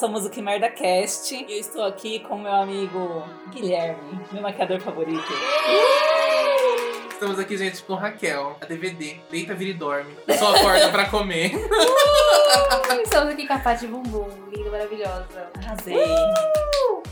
somos o Que Merda Cast e eu estou aqui com meu amigo Guilherme, meu maquiador favorito. Estamos aqui, gente, com Raquel, a DVD. Deita, vira e dorme. Só acorda pra comer. Estamos aqui com a Paty Bumbum, linda, maravilhosa. Arrasei.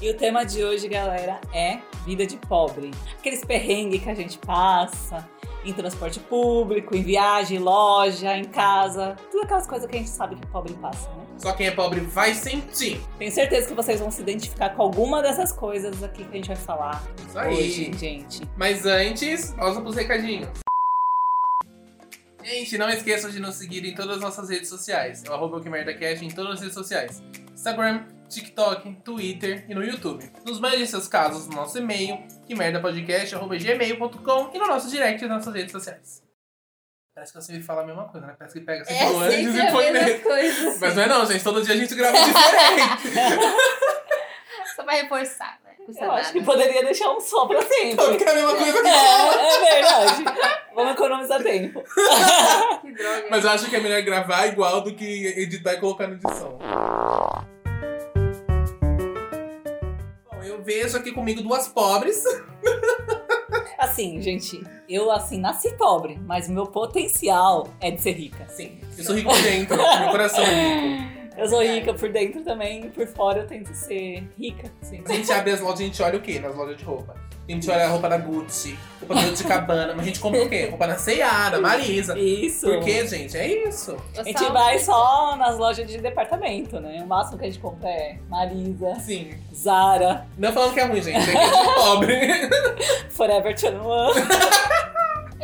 E o tema de hoje, galera, é vida de pobre. Aqueles perrengues que a gente passa em transporte público, em viagem, loja, em casa. Tudo aquelas coisas que a gente sabe que o pobre passa, né? Só quem é pobre vai sentir. Tenho certeza que vocês vão se identificar com alguma dessas coisas aqui que a gente vai falar Isso aí. hoje, gente. Mas antes, pausa pros recadinhos. Gente, não esqueçam de nos seguir em todas as nossas redes sociais. É o arroba que merda cast em todas as redes sociais. Instagram, TikTok, Twitter e no YouTube. Nos mande seus casos no nosso e-mail, que gmail.com e no nosso direct nas nossas redes sociais. Parece que você me fala a mesma coisa, né? Parece que pega assim É sempre e põe. Mas não é não, gente. Todo dia a gente grava diferente. Só pra reforçar, né? Custa Eu nada. acho que poderia deixar um só pra sempre. Porque é a mesma coisa que É, é verdade. Vamos economizar tempo. Que droga. Mas eu acho que é melhor gravar igual do que editar e colocar na edição. Bom, eu vejo aqui comigo duas pobres. Assim, gente, eu assim nasci pobre, mas o meu potencial é de ser rica. Sim, eu sou rico por dentro, meu coração é rico. Eu sou rica por dentro também, e por fora eu tento ser rica. Sim. A gente abre as lojas, a gente olha o quê nas lojas de roupa? A gente olha a roupa da Gucci, roupa da Gucci Cabana, mas a gente compra o quê? Roupa na da Marisa. Isso. Por quê, gente? É isso. A gente vai só nas lojas de departamento, né? O máximo que a gente compra é Marisa, Sim. Zara, Não falando que é ruim, gente. É que é de pobre. Forever 21.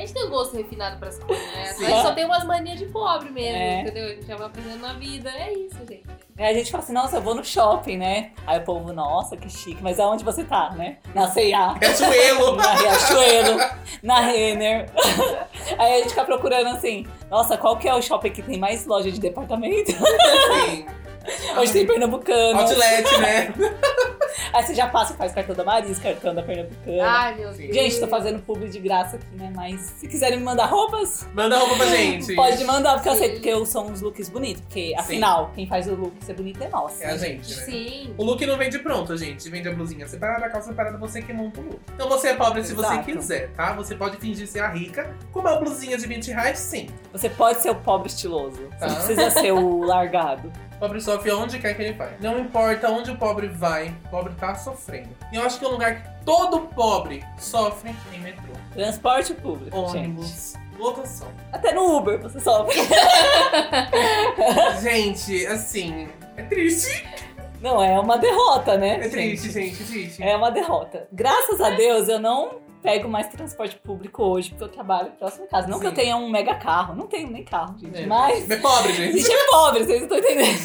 A gente tem um gosto refinado pras coisas, né? Sim. A gente só tem umas manias de pobre mesmo, É. entendeu? A gente já vai aprendendo na vida. É isso, gente. Aí a gente fala assim, nossa, eu vou no shopping, né? Aí o povo, nossa, que chique. Mas aonde você tá, né? Na C&A. É joelho. na Riachuelo, na Renner. Aí a gente fica procurando assim, nossa, qual que é o shopping que tem mais loja de departamento? Sim. Hoje tem Pernambucano. Outlet, né? Aí você já passa e faz cartão da Marisa, cartão da Pernambucana. Ai, meu Sim. Deus. Gente, tô fazendo publi de graça aqui, né? Mas se quiserem me mandar roupas, Manda roupa pra gente. pode mandar, porque eu Sim. sei porque eu sou uns looks bonitos. Porque, afinal, quem faz o look ser bonito é nós. É a gente, né? Sim. O look não vende pronto, gente. Vende a blusinha separada, a calça separada, você que monta o look. Então você é pobre se você Exato. quiser, tá? Você pode fingir ser a rica. Com uma blusinha de 20 reais, sim. Você pode ser o pobre estiloso. Você Tá. não precisa ser o largado. O pobre sofre onde quer que ele vai. Não importa onde o pobre vai, o pobre tá sofrendo. E eu acho que é um lugar que todo pobre sofre em metrô. Transporte público, gente. Ônibus, lotação. Até no Uber você sofre. gente, assim, é triste. Não, é uma derrota, né? É triste, gente? gente, é triste. É uma derrota. Graças a Deus eu não pego mais transporte público hoje, porque eu trabalho próximo de casa. Não que eu Sim. tenha um mega carro, não tenho nem carro, gente. É, Mas É pobre, a gente. gente é pobre, vocês não estão entendendo.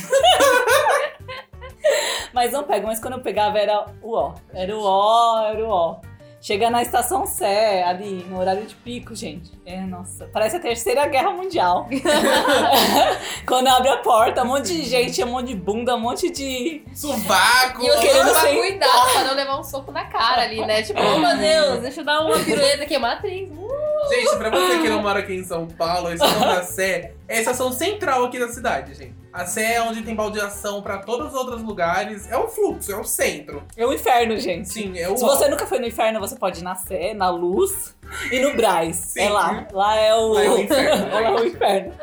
mas não pego, mas quando eu pegava era o ó. Era o ó, era o ó. Chega na estação Sé, ali, no horário de pico, gente. É, nossa, parece a terceira guerra mundial. Quando abre a porta, um monte de gente, um monte de bunda, um monte de. Sovaco. E você querendo tomar cuidado pra não levar um soco na cara ali, né? Tipo, oh meu Deus, deixa eu dar uma pirueta aqui, é uma atriz. Uh, Gente, pra você que não mora aqui em São Paulo, estação da Sé é a estação central aqui da cidade, gente. A Sé é onde tem baldeação pra todos os outros lugares. É o fluxo, é o centro. É o inferno, gente. Sim, é o. Se você nunca foi no inferno, você pode ir na Sé, na Luz e no Braz. Sim. É lá. Lá é o. Lá é o inferno, lá é o inferno.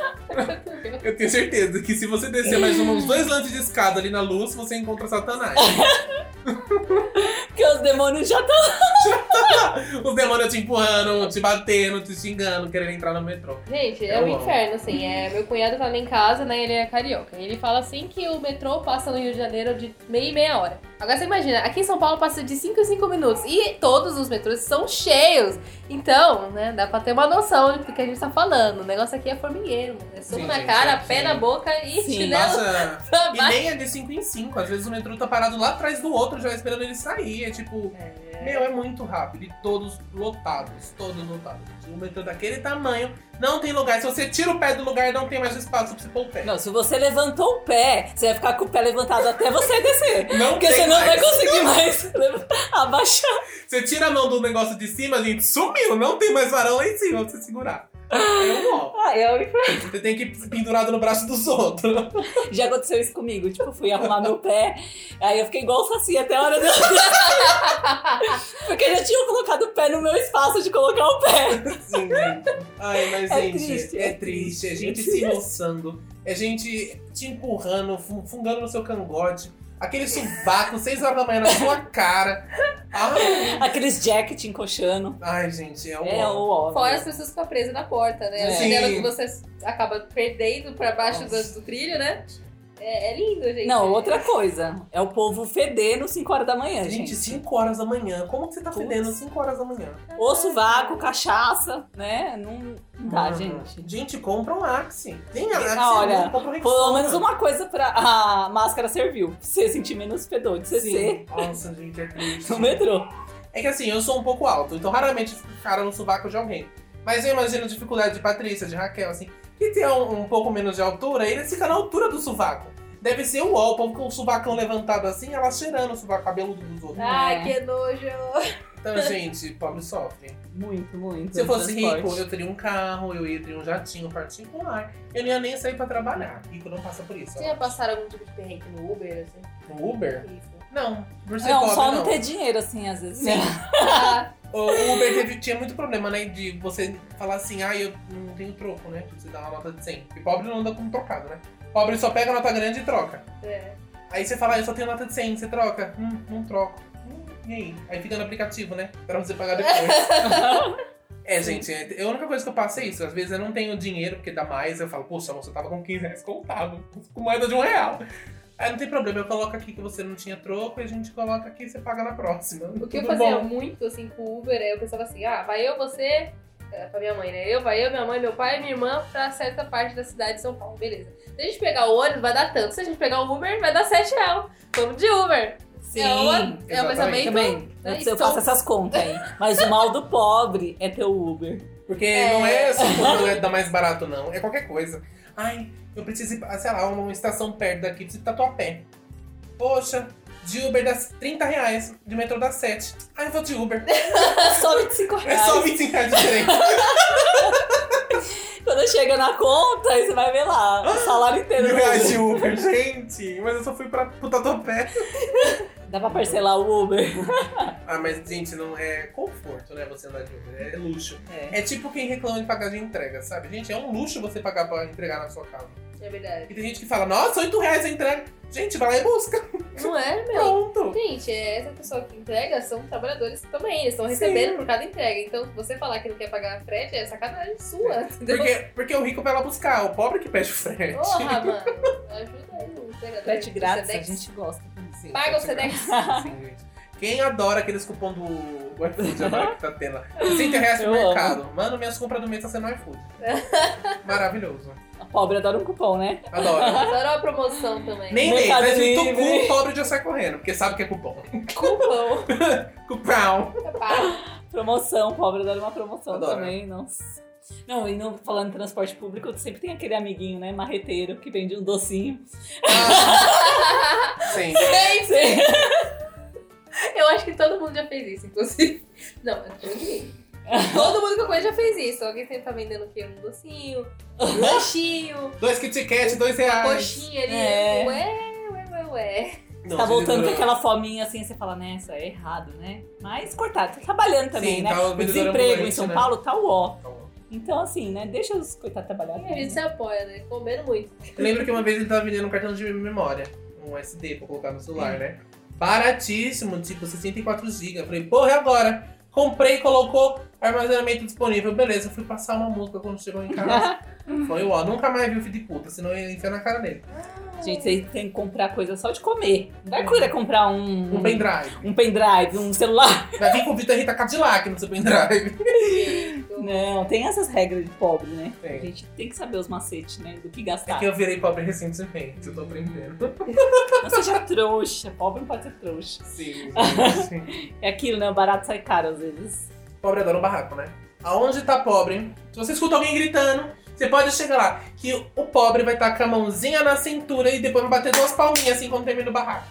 Eu tenho certeza que se você descer mais uns dois lances de escada ali na luz, você encontra Satanás. Porque os demônios já estão. Os demônios te empurrando, te batendo, te xingando, querendo entrar no metrô. Gente, é um amo. inferno, assim. É, meu cunhado tá lá em casa, né? Ele é carioca. E ele fala assim que o metrô passa no Rio de Janeiro de meia e meia hora. Agora você imagina, aqui em São Paulo passa de 5 em 5 minutos. E todos os metrôs são cheios. Então, né, dá pra ter uma noção do que a gente tá falando. O negócio aqui é formigueiro, mano. É suco Sim, na gente, cara, é, pé sim. na boca e Sim. chinelo Nossa, pra e nem é de 5 em 5. Às vezes o metrô tá parado lá atrás do outro, já esperando ele sair. É tipo. Meu, é muito rápido. E todos lotados. Todos lotados. O metrô daquele tamanho. Não tem lugar. Se você tira o pé do lugar, não tem mais espaço pra você pôr o pé. Não, se você levantou o pé, você vai ficar com o pé levantado até você descer. Não Porque você não vai mais. conseguir mais abaixar. Você tira a mão do negócio de cima, gente, sumiu. Não tem mais varão lá em cima pra você segurar. É um ó. Ah, eu Você tem que ir pendurado no braço dos outros. Já aconteceu isso comigo. Tipo, fui arrumar meu pé, aí eu fiquei igual o Saci até a hora de eu... Porque já tinha colocado o pé no meu espaço de colocar o pé. Sim, gente. Ai, mas, É gente, triste, é é triste. É gente se roçando. É gente te empurrando, fu- fungando no seu cangote. Aquele sovaco, 6 horas da manhã na sua cara. Ai, Aqueles jack te encoxando. ai gente, é um É ó. o ó. Fora as pessoas ficam presas na porta, né? A Sim. janela que você acaba perdendo pra baixo do, do trilho, né? É, é lindo, gente. Não, outra coisa. É o povo fedendo 5 horas da manhã, gente. Gente, 5 horas da manhã. Como que você tá Putz. fedendo 5 horas da manhã? Osso, vácuo, cachaça, né? Não, não dá, Uhum. gente. Gente, compra um Axe. Tem Axe, Ah, olha, compra um Pelo menos uma coisa pra. A máscara serviu. Pra você sentir menos fedor de CC. Nossa, gente, é triste. no metrô. É que assim, eu sou um pouco alto, então raramente fico cara no sovaco de alguém. Mas eu imagino a dificuldade de Patrícia, de Raquel, assim, que tem um, um pouco menos de altura, e eles ficam na altura do sovaco. Deve ser o ó, o povo com o sovacão levantado assim, ela cheirando o sovaco cabeludo dos outros. Ai, É. que nojo. Então, gente, pobre sofre. Muito, muito. Se eu fosse rico, eu teria um carro, eu ia ter um jatinho, um partinho com ar. Eu não ia nem sair pra trabalhar. Rico não passa por isso. Vocês já passaram algum tipo de perrengue no Uber, assim? No Uber? Isso. Não, por ser Não, pobre, só não. não ter dinheiro, assim, às vezes. Sim. O Uber teve- tinha muito problema, né? De você falar assim, ah, eu não tenho troco, né? Tipo, você dá uma nota de 100. E pobre não anda com trocado, né? Pobre só pega a nota grande e troca. é. Aí você fala, ah, eu só tenho nota de 100, você troca? Hum, não troco. Hum, e aí? Aí fica no aplicativo, né? Pra você pagar depois. é, gente, é, a única coisa que eu passo é isso. Às vezes eu não tenho dinheiro, porque dá mais. Eu falo, poxa, você tava com 15 reais contado. Com moeda de um real. Aí não tem problema, eu coloco aqui que você não tinha troco e a gente coloca aqui e você paga na próxima. O que eu Tudo fazia bom. muito, assim, com o Uber, é eu pensava assim, ah, vai eu, você, é, pra minha mãe, né? Eu, vai eu, minha mãe, meu pai e minha irmã pra certa parte da cidade de São Paulo, beleza. Se a gente pegar o ônibus, vai dar tanto. Se a gente pegar o Uber, vai dar 7 reais. Vamos de Uber. Sim. É, uma, é um exatamente. pensamento... Também. É eu isso. faço essas contas aí. Mas o mal do pobre é ter o Uber. Porque É. não é só quando é dar mais barato, não. É qualquer coisa. Ai, eu preciso ir, pra, sei lá, uma estação perto daqui, preciso ir pra Tatuapé. Poxa, de Uber dá 30 reais, de metrô dá 7. Ai, eu vou de Uber. Só 25 É reais. só 25 reais de diferença. Quando chega na conta, aí você vai ver lá. O salário inteiro. Mil reais de Uber. Uber, gente. Mas eu só fui pra, pro Tatuapé. Dá pra parcelar o Uber. Ah, mas, gente, não é conforto, né? Você andar de Uber. É luxo. É. É tipo quem reclama de pagar de entrega, sabe? Gente, é um luxo você pagar pra entregar na sua casa. É verdade. E tem gente que fala, nossa, 8 reais a entrega. Gente, vai lá e busca. Não é, meu? Pronto. Gente, essa pessoa que entrega são trabalhadores também. Eles estão recebendo por cada entrega. Então, se você falar que não quer pagar frete, é sacanagem sua. Entendeu? Porque, porque o rico vai lá buscar, o pobre que pede o frete. Porra, mano. Ajuda aí o entregador. Frete grátis, a gente gosta. Sim, Paga o Sedex. Sim, gente. Quem adora aqueles cupom do, do iFood agora que tá tendo? 60 reais no mercado. Mano, minhas compras do mês tá sendo iFood. Maravilhoso. A pobre adora um cupom, né? Adoro. Adoro a promoção também. Nem nem, Mercado tá escrito Livre. cu, o pobre já sai correndo, porque sabe que é cupom. Cupom. Cupom. Pá. Promoção, pobre adora uma promoção Adoro. também, nossa. Não, e no, falando em transporte público, sempre tem aquele amiguinho, né, marreteiro, que vende um docinho. Ah, sim. Sim. Eu acho que todo mundo já fez isso, inclusive. Não, eu ninguém. Todo mundo que eu conheço já fez isso. Alguém sempre tá vendendo o quê? Um docinho, um lanchinho, Dois Kit Kat, dois uma reais. coxinha ali. É. Ué, ué, ué, ué. Não, tá gente, voltando com aquela fominha assim, você fala, né, isso é errado, né? Mas cortado, tá trabalhando também, Sim, né? tá o desemprego em São né? Paulo tá o ó. Tá. Então, assim, né, deixa os coitados trabalhar. E a gente se apoia, né? Comendo muito. Eu lembro que uma vez ele tava vendendo um cartão de memória, um SD pra colocar no celular, né? Baratíssimo, tipo 64 GB. Eu falei, porra, e agora? Comprei, colocou armazenamento disponível. Beleza, eu fui passar uma música quando chegou em casa. Foi ó, nunca mais vi o filho de puta, senão eu ia enfiar na cara dele. Gente, você tem que comprar coisa só de comer. Não vai querer comprar um... Um pendrive. um pendrive, um celular. Vai vir com o Vitor Rita Cadillac no seu pendrive. Não, tem essas regras de pobre, né? Tem. A gente tem que saber os macetes, né? Do que É gastar. que eu virei pobre recentemente, eu tô aprendendo. Não seja trouxa. Pobre não pode ser trouxa. Sim, sim. É aquilo, né? O barato sai caro às vezes. Pobre adora um barraco, né? Aonde tá pobre, se você escuta alguém gritando, você pode chegar lá, que o pobre vai estar com a mãozinha na cintura e depois vai bater duas palminhas assim quando termina o barraco.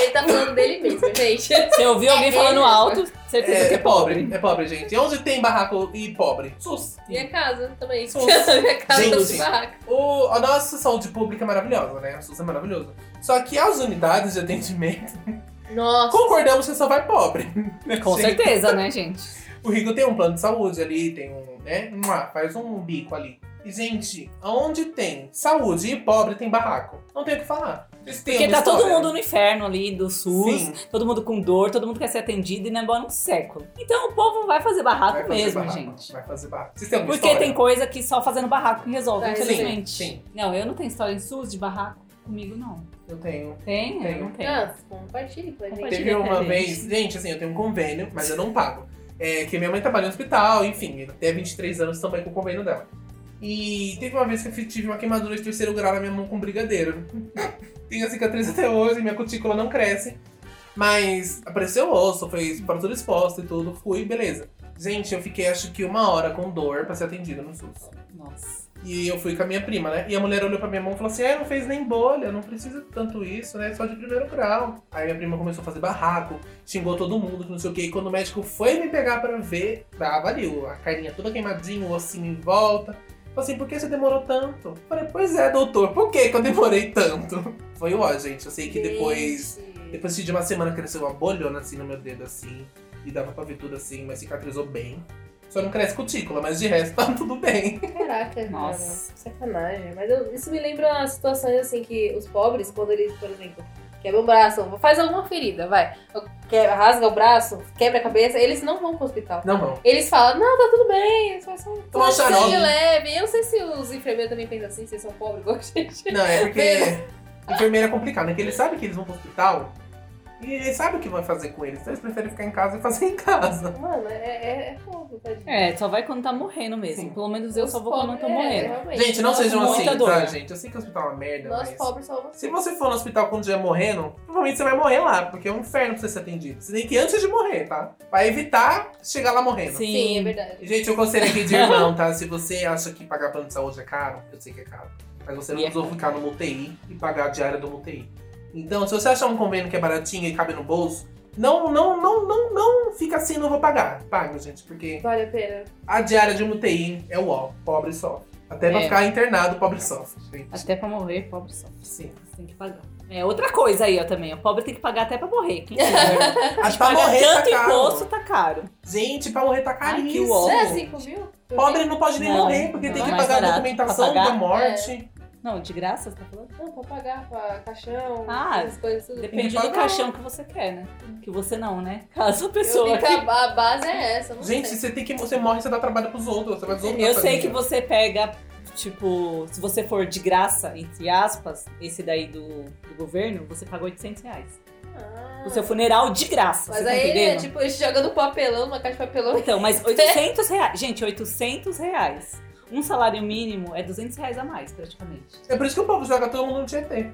Ele tá falando dele mesmo, gente. Você ouviu alguém É falando alto, certeza É, que é pobre, é pobre, gente. E onde tem barraco e pobre? SUS. Minha casa também. Sus. Minha casa Gente. tem barraca. O, a nossa saúde pública é maravilhosa, né? O SUS é maravilhoso. Só que as unidades de atendimento, Nossa. concordamos que só vai pobre. Com Gente, certeza, né, gente? O Rico tem um plano de saúde ali, tem um, né? Faz um bico ali. E, gente, onde tem saúde e pobre tem barraco. Não tem o que falar. Porque tá todo mundo no inferno ali do SUS, Sim. todo mundo com dor, todo mundo quer ser atendido e não é embora um século. Então o povo vai fazer barraco Vai fazer mesmo, barraco, gente. Vai fazer barraco. Vocês têm Porque história? tem coisa que só fazendo barraco que resolve, infelizmente. sim, sim. Não, eu não tenho história em SUS de barraco comigo, não. Eu tenho. Tem? Tenho. Eu não tenho. Ah, compartilhe com a gente. Teve uma vez, gente, assim, eu tenho um convênio, mas eu não pago. É, que minha mãe trabalha no hospital, enfim, até 23 anos também com o convênio dela. E teve uma vez que eu tive uma queimadura de terceiro grau na minha mão com brigadeiro. Tenho a cicatriz até hoje, minha cutícula não cresce. Mas apareceu osso, foi para tudo exposto e tudo, fui, beleza. Gente, eu fiquei acho que uma hora com dor pra ser atendido no SUS. Nossa. E eu fui com a minha prima, né? E a mulher olhou pra minha mão e falou assim: É, não fez nem bolha, não precisa tanto isso, né? Só de primeiro grau. Aí minha prima começou a fazer barraco, xingou todo mundo, não sei o quê. E quando o médico foi me pegar pra ver, tava ali, a carninha toda queimadinha, o ossinho em volta. Falei assim, por que você demorou tanto? Falei, pois é, doutor, por que que eu demorei tanto? Foi ó, gente. Eu sei que depois. Depois de uma semana cresceu uma bolhona assim no meu dedo, assim. E dava pra ver tudo assim, mas cicatrizou bem. Só não cresce cutícula, mas de resto tá tudo bem. Caraca, Nossa. cara. Sacanagem. Mas eu- isso me lembra situações assim que os pobres, quando eles, por exemplo, quebram o braço, faz alguma ferida, vai. Que- rasga o braço, quebra a cabeça, eles não vão pro hospital. Não, não. Eles falam, não, tá tudo bem, isso vai ser um um xarope. leve. Eu não sei se os enfermeiros também pensam assim, vocês são pobres igual a gente. Não, é porque enfermeira é complicado, né? Porque eles sabem que eles vão pro hospital e eles sabem o que vai fazer com eles. Então eles preferem ficar em casa e fazer em casa. Mano, é, é, é fogo, tadinho. É, só vai quando tá morrendo mesmo. Sim. Pelo menos eu Os só vou quando eu tô é, morrendo. realmente. Gente, não sejam assim, muita dor. tá, gente? Eu sei que o hospital é uma merda, Nós mas... pobres somos. Se você for no hospital quando estiver morrendo, provavelmente você vai morrer lá, porque é um inferno pra você ser atendido. Você tem que ir antes de morrer, tá? Pra evitar chegar lá morrendo. Sim. Sim, é verdade. Gente, eu conselho aqui de irmão, tá? Se você acha que pagar plano de saúde é caro, eu sei que é caro. Mas você não E é precisa caro. ficar no UTI e pagar a diária do UTI. Então, se você achar um convênio que é baratinho e cabe no bolso, não, não, não, não, não fica assim, não vou pagar. Paga, gente, porque Vale a pena. a diária de um UTI é o ó, pobre sofre. Até pra É. ficar internado, pobre sofre, gente. Até pra morrer, pobre só. Sim. Você tem que pagar. É outra coisa aí, ó, também. O pobre tem que pagar até pra morrer. Quem quiser. Acho pra Pagar morrer tanto tá caro. imposto tá caro. Gente, pra morrer tá Ai, que caríssimo. uó. Não é 5 mil? Pobre não pode nem Não, morrer, porque não, tem é que mais pagar a barato. documentação Pra pagar? da morte. Não, de graça, você tá falando? Não, pra pagar pra caixão, Ah, essas coisas tudo. Depende do caixão que você quer, né? Que você não, né? Caso a pessoa. que a base é essa, não Gente, sei. você tem que. Você morre, você dá trabalho pros outros. Você vai dos outros Eu sei família. que você pega, tipo, se você for de graça, entre aspas, esse daí do, do governo, você paga 800 reais. Ah. O seu funeral de graça, Mas você tá aí ele é entendendo? tipo, joga no papelão, numa caixa de papelão. Então, mas 800 reais. Gente, 800 reais. Um salário mínimo é 200 reais a mais, praticamente. É por isso que o povo joga todo mundo no Tietê.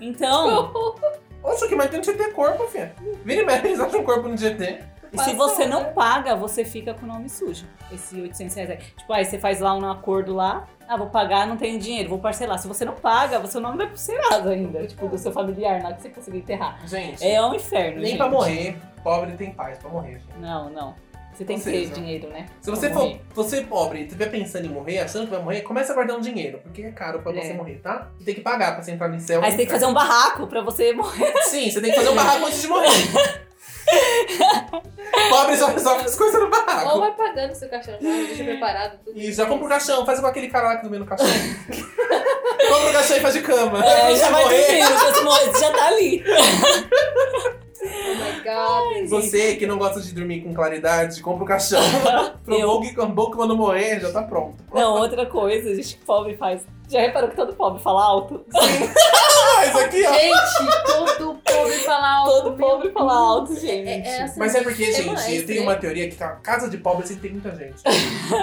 Então, Oxe, que mais tem no Tietê é corpo, filha. Vira e mexe, eles acham corpo no Tietê. e se você não paga, você fica com o nome sujo. Esse 800 reais aí. Tipo, aí você faz lá um acordo lá. Ah, vou pagar, não tenho dinheiro, vou parcelar. Se você não paga, seu nome vai pro Serasa ainda. Tipo, do seu familiar lá que você conseguir enterrar. Gente, É um inferno, nem gente. pra morrer, pobre tem paz pra morrer, gente. Não, não. Você tem Ou que ter dinheiro, né? Se você for, morrer. você pobre e estiver pensando em morrer, achando que vai morrer, começa a guardar um dinheiro, porque é caro pra você É. morrer, tá? E tem que pagar pra você entrar no céu. Aí você tem que fazer um barraco pra você morrer. Sim, você tem que fazer um barraco antes de morrer. pobre só resolve as coisas no Ou barraco. vai pagando seu caixão, já deixa preparado tudo. E já compra o caixão, faz igual aquele cara lá que dorme no caixão. compra o caixão e faz de cama. É, já vai morrer, dormindo, você morrer, você já tá ali. Oh my god. Você que não gosta de dormir com claridade, compra o caixão. Pro Eu. que, bom que quando morrer, já tá pronto. Não, outra coisa, a gente pobre faz. Já reparou que todo pobre fala alto? Ah, isso aqui, ó. Gente, todo pobre fala alto. Todo pobre fala alto, gente. É, é assim, Mas é porque, é gente, mais, eu tenho né? uma teoria que a casa de pobre sempre tem muita gente.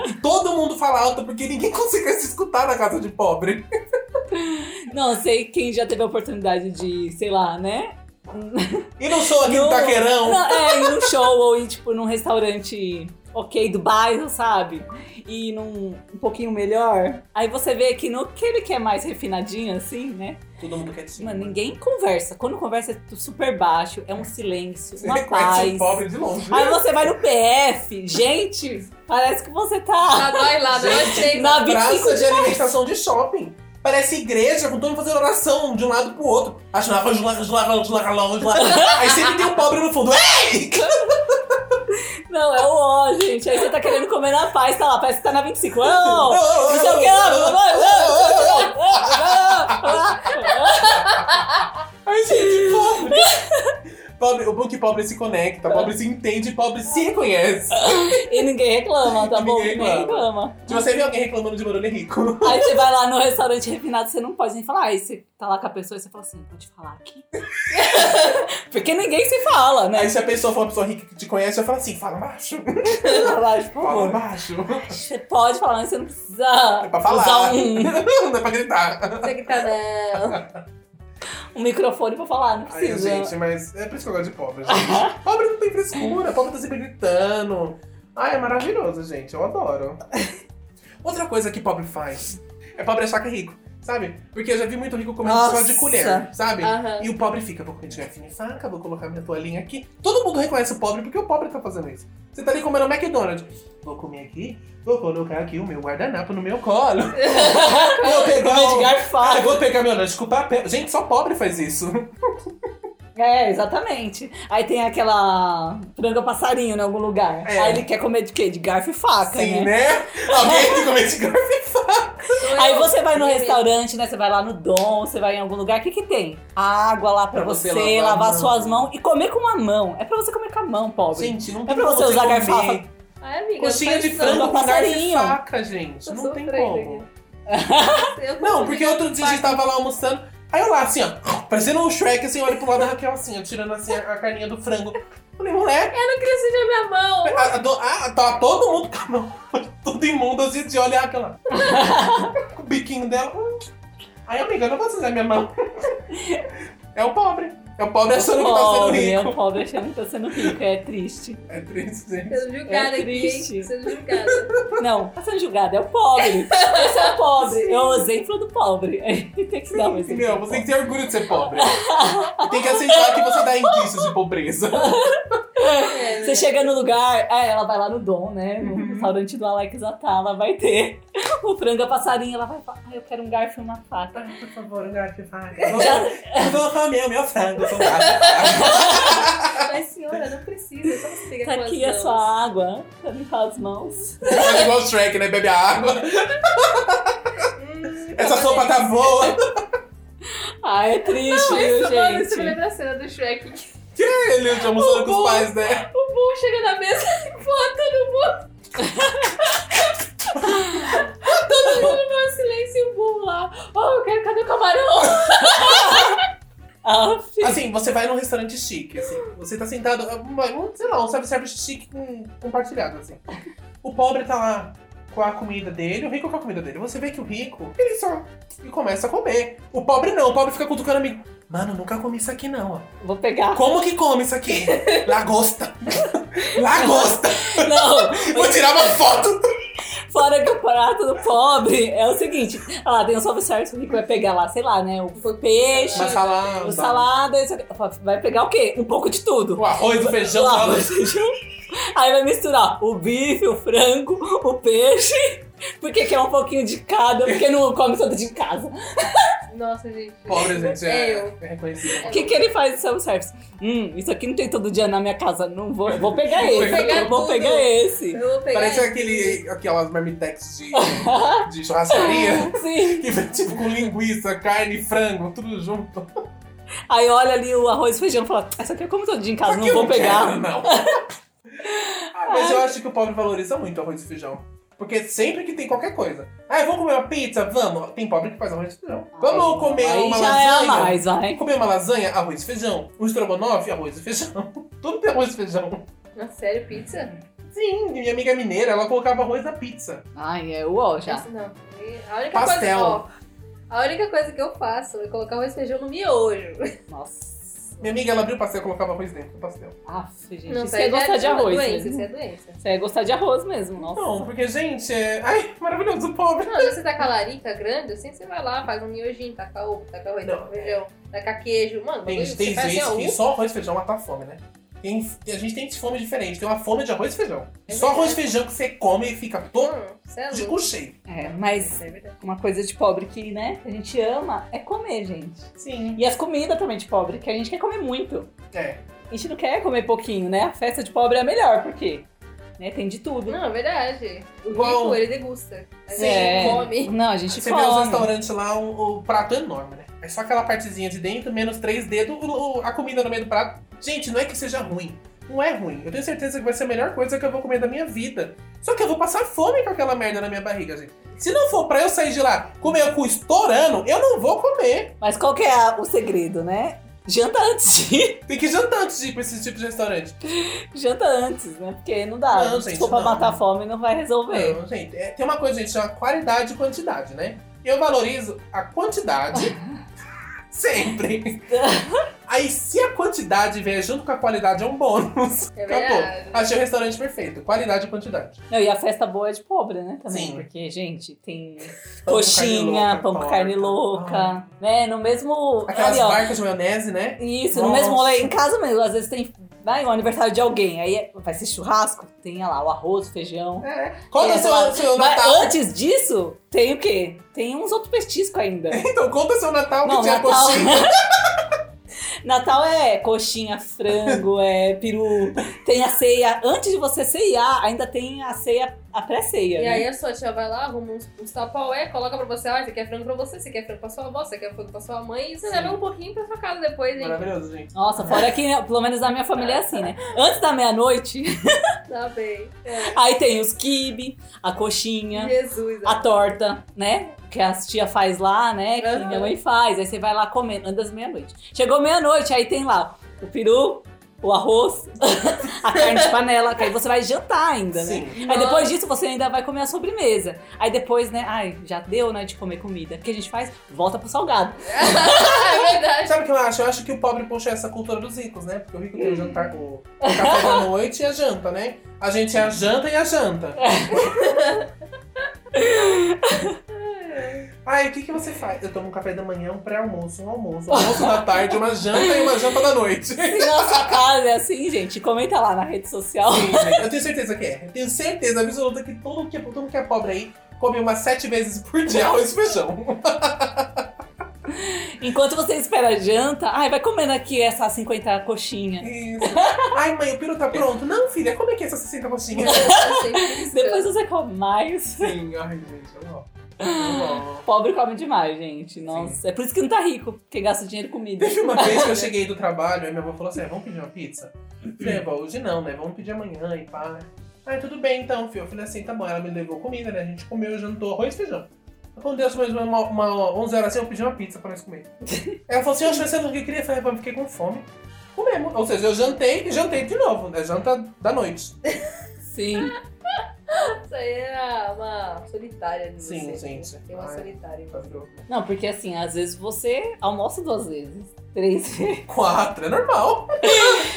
e todo mundo fala alto porque ninguém consegue se escutar na casa de pobre. Não, sei quem já teve a oportunidade de, sei lá, né? E não sou aqui No- do Taquerão. Não, é, ir num show ou ir, tipo, num restaurante ok do bairro, sabe? E num um pouquinho melhor. Aí você vê que no que ele quer mais refinadinho, assim, né? Todo mundo quietinho. Mano, ninguém conversa. Quando conversa é super baixo, é um silêncio, Você uma reconhece paz. pobre de longe. Aí você vai no PF, gente, parece que você tá Tá dói lá, dói Gente, cheio. na 25 Praça de alimentação de shopping. Parece igreja, com todo mundo fazendo oração de um lado pro outro. Acho que Aí sempre tem um pobre no fundo. Ei! Não, é o ó, gente. Aí você tá querendo comer na paz, tá lá, parece que tá na 25. Não, Pobre, o bom que pobre se conecta, pobre se entende, pobre se reconhece. E ninguém reclama, tá E bom? ninguém Ninguém reclama. reclama. Se você vê alguém reclamando de barulho, é rico. Aí você vai lá no restaurante refinado, você não pode nem falar. Aí você tá lá com a pessoa e você fala assim, pode falar aqui? Porque ninguém se fala, né? Aí se a pessoa for uma pessoa rica que te conhece, vai falar assim, fala baixo. Fala, por Fala favor. baixo. Você pode falar, mas você não precisa É pra falar. usar um, Não é pra gritar. Você que tá não. Um microfone pra falar, não Ai, precisa. gente, mas é por isso que eu gosto de pobre, gente. pobre não tem frescura, pobre tá sempre gritando. Ai, é maravilhoso, gente. Eu adoro. Outra coisa que pobre faz é pobre achar que é rico, sabe? Porque eu já vi muito rico comendo só de Nossa. colher, sabe? Aham. E o pobre fica, vou comer de garfinha e faca, vou colocar minha toalhinha aqui. Todo mundo reconhece o pobre porque o pobre tá fazendo isso. Você tá ali comendo McDonald's. Vou comer aqui, vou colocar aqui o meu guardanapo no meu colo. vou pegar Comer de o... Ah, garfado. vou pegar meu lanche com papel. Gente, só pobre faz isso. É, exatamente. Aí tem aquela franga passarinho em algum lugar. É. Aí ele quer comer de quê? De garfo e faca, Sim, né? né? Alguém que come de garfo e faca. Aí você vai no restaurante, né? Você vai lá no Dom, você vai em algum lugar, o que que tem? Água lá pra, Pra você você, lavar a mão. suas mãos e comer com uma mão. É pra você comer com a mão, pobre. Gente, não É tem pra como você usar comer garfafa. Ai, amiga. Coxinha de frango com garfo e passarinho. faca, gente. Tô Não tem como. Não, porque outro dia a gente faca. tava lá almoçando. Aí eu lá, assim, ó, parecendo um Shrek, assim, olha pro lado da Raquel, assim, ó, tirando assim a, a carninha do frango. Falei, moleque, Eu não queria sujar minha mão. a, a, a- tá todo mundo com a mão tudo imundo, assim, de olhar aquela. com o biquinho dela. Aí, amiga, eu não posso usar minha mão. É o pobre. É o pobre achando que tá sendo Pobre, é rico. o pobre achando que tá sendo rico. É triste. É triste, gente. Sendo julgada É aqui, triste. hein? Sendo julgada. Não, tá sendo julgado, é o pobre. Esse é o pobre. É o exemplo do pobre. Tem que dar um exemplo. Meu, você tem que ter orgulho de ser pobre. E tem que aceitar que você dá indícios de pobreza. É, né? Você chega no lugar, é, ela vai lá no Dom, né? No restaurante do Alex Atala, vai ter o frango passarinho, ela vai falar, ah, eu quero um garfo e uma faca. Por favor, um garfo e faca. Eu vou- Eu vou comer o meu frango e faca. Mas senhora, não precisa. Só você pegar Tá com as aqui a mãos. sua água pra limpar as mãos. Faz igual o Shrek, né? Bebe a água. Hum, Essa tá sopa tá boa. Ah, é triste, Não, viu, mano, isso me gente? lembra a cena do Shrek. Ele almoçando com os pais, né? O Boo chega na mesa e bota todo mundo. todo mundo no silêncio e o Boo lá. Oh, eu quero, cadê o camarão? Ah. Assim, você vai num restaurante chique, assim. Você tá sentado, um, sei lá, um self-service chique com, compartilhado, assim. O pobre tá lá com a comida dele, o rico com a comida dele. Você vê que o rico, ele só e começa a comer. O pobre não, o pobre fica cutucando amigo. Mano, nunca comi isso aqui não, ó. Vou pegar. Como que come isso aqui? Lagosta. Lagosta. Não, Vou tirar uma foto. fora que o prato do pobre é o seguinte: ah, lá tem um self-service, o rico vai pegar lá, sei lá, né? O peixe, Uma salada. o salada, vai pegar o quê? Um pouco de tudo. O arroz, o feijão, O salada. arroz, feijão. Aí vai misturar o bife, o frango, o peixe. Porque quer um pouquinho de cada, porque não come todo de casa. Nossa, gente. Pobre, gente, É é, eu. é reconhecido. O que, que ele faz no self-service? Hum, isso aqui não tem todo dia na minha casa. Não vou, vou pegar Vou esse. pegar eu vou pegar esse. Eu vou pegar. Parece esse. aquele, aquelas marmitex de, de churrascaria. Sim. Que vem tipo com linguiça, carne, frango, tudo junto. Aí olha ali o arroz e feijão e fala: Essa aqui eu como todo dia em casa, não vou pegar. quero, não. Ah, mas eu acho que o pobre valoriza muito o arroz e feijão. Porque sempre que tem qualquer coisa. Ah, vamos comer uma pizza? Vamos. Tem pobre que faz arroz e feijão. Vamos comer Aí uma já lasanha? é mais, vai. Vamos comer uma lasanha? Arroz e feijão. Um estrogonofe? Arroz e feijão. Tudo tem arroz e feijão. Nossa, sério, pizza? Sim, minha amiga mineira, ela colocava arroz na pizza. Ai, é uó já. Esse não. A única Pastel. coisa, ó, a única coisa que eu faço é colocar arroz e feijão no miojo. Nossa. Minha amiga, ela abriu o pastel e colocava arroz dentro do pastel. Aff, gente, Não, isso aí é gostar de uma arroz doença. Isso é doença. Isso é gostar de arroz mesmo, nossa. Não, porque, gente, é... Ai, maravilhoso, pobre. Não, você tá com a larica grande, assim, você vai lá, faz um miojinho, taca ovo, taca arroz, taca feijão, taca queijo. Mano, Gente, tem gente que só arroz e feijão mata a fome, né? Tem, a gente tem fome diferente. Tem uma fome de arroz e feijão. É só arroz e feijão que você come e fica todo hum, Você é de cu cheio. É, mas É uma coisa de pobre que, né, a gente ama é comer, gente. Sim. E as comidas também de pobre, que a gente quer comer muito. É. A gente não quer comer pouquinho, né? A festa de pobre é a melhor, porque né, tem de tudo. Não, é verdade. O Igual- rico, ele degusta. A gente É. come. Não, a gente Você vê os come. restaurantes lá, o, o prato é enorme, né? É só aquela partezinha de dentro, menos três dedos, o- o- a comida no meio do prato. Gente, não é que seja ruim. Não é ruim. Eu tenho certeza que vai ser a melhor coisa que eu vou comer da minha vida. Só que eu vou passar fome com aquela merda na minha barriga, gente. Se não for pra eu sair de lá comer o cu estourando, eu não vou comer. Mas qual que é o segredo, né? Janta antes de ir. Tem que jantar antes de ir pra esse tipo de restaurante. Janta antes, né? Porque não dá. Não, Se gente, for pra não. matar a fome, não vai resolver. Não, gente, é- tem uma coisa, gente, chama qualidade e quantidade, né? Eu valorizo a quantidade sempre. Aí, se a quantidade vier junto com a qualidade, é um bônus. É Acabou. verdade. Achei o restaurante perfeito. Qualidade e quantidade. Não, e a festa boa é de pobre, né? Também. Sim. Porque, gente, tem Pão com coxinha, carne louca, pão com carne louca, né? No mesmo. Aquelas ali, ó, barcas de maionese, né? Isso, no Nossa. mesmo rolê, em casa mesmo. Às vezes tem. Vai, um aniversário de alguém, aí é- vai ser churrasco, tem lá o arroz, o feijão. É. Conta Tem seu, seu Mas Natal. antes disso, tem o quê? Tem uns outros petiscos ainda. Então, conta seu Natal que Não, tinha Natal. coxinha. Natal é coxinha, frango, é peru. Tem a ceia. Antes de você ceiar, ainda tem a ceia, a pré-ceia. E né? aí a sua tia vai lá, arruma uns, uns tapaué, coloca pra você, ah, você quer frango pra você, você quer frango pra sua avó, você quer frango pra sua mãe, e você Sim. leva um pouquinho pra sua casa depois, hein? Maravilhoso, gente. Nossa, fora que, pelo menos na minha família é assim, né? Antes da meia-noite, Tá bem. É. aí tem os quibe, a coxinha, Jesus. a torta, né? Que as tia faz lá, né? Que Aham. minha mãe faz. Aí você vai lá comer antes das meia-noite. Chegou meia-noite, aí tem lá o peru, o arroz, a carne de panela, que aí você vai jantar ainda, né? Sim. Aí depois disso você ainda vai comer a sobremesa. Aí depois, né? Ai, já deu, né, de comer comida. O que a gente faz? Volta pro salgado. é verdade. Sabe o que eu acho? Eu acho que o pobre puxa essa cultura dos ricos, né? Porque o rico tem o jantar, o café da noite e a janta, né? A gente é a janta e a janta. Ai, o que, que você faz? Eu tomo um café da manhã, um pré-almoço, um almoço, um almoço da tarde, uma janta e uma janta da noite. Sim, Se na sua casa é assim, gente, comenta lá na rede social. gente, eu tenho certeza que é. Eu tenho certeza absoluta que todo mundo que, todo mundo que é pobre aí come umas sete vezes por dia arroz e feijão. Enquanto você espera a janta, ai, vai comendo aqui essas 50 coxinhas. Isso. Ai, mãe, o peru tá pronto. Não, filha, como é que é essas 60 coxinhas? Depois você come mais. Sim, ai, gente, eu não. Eu. Pobre come demais, gente. Nossa, é por isso que não tá rico, porque gasta dinheiro com comida. Teve uma vez que eu cheguei do trabalho, aí minha avó falou assim: "Ah, vamos pedir uma pizza? Eu falei, avó, hoje não, né? Vamos pedir amanhã e pá. Ah, tudo bem então, filho. Eu falei assim, tá bom. Ela me levou comida, né? A gente comeu, jantou arroz e feijão. Quando deu mais uma, uma 11 horas assim, eu pedi uma pizza pra nós comer. Ela falou assim, oxe, mas você não queria? Eu falei, "Pô, eu fiquei com fome. Comemos. Ou seja, eu jantei e jantei de novo, né? Janta da noite. Sim. Isso aí é uma solitária de Sim, você. gente. Tem uma Ai. solitária. Não, porque assim, às vezes você almoça duas vezes, três vezes. Quatro, é normal.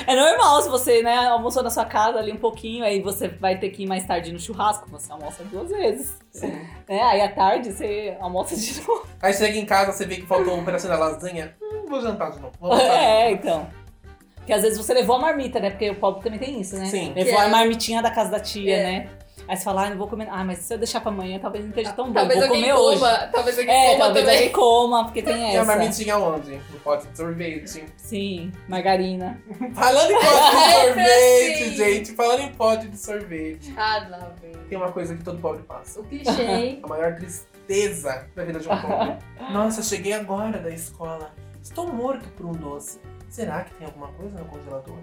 É normal se você, né, almoçou na sua casa ali um pouquinho, aí você vai ter que ir mais tarde no churrasco, você almoça duas vezes. Sim. Né? Aí à tarde você almoça de novo. Aí chega em casa, você vê que faltou um pedacinho da lasanha. Hum, vou jantar de novo. Vou jantar de É, novo. então. Porque às vezes você levou a marmita, né? Porque o pobre também tem isso, né? Sim. Levou é- a marmitinha da casa da tia, É. né? Aí você fala, ah, não vou comer. Ah, mas se eu deixar pra amanhã, talvez não esteja tão bom. Talvez vou alguém comer hoje. coma. Talvez alguém É, coma talvez também. alguém coma, porque tem E a essa. marmitinha onde? No pote de sorvete. Sim, margarina. Falando em pote de sorvete, gente. Falando em pote de sorvete. Ah, não, velho. Tem uma coisa que todo pobre passa. O clichê? A maior tristeza da vida de um pobre. Nossa, cheguei agora da escola. Estou morto por um doce. Será que tem alguma coisa no congelador?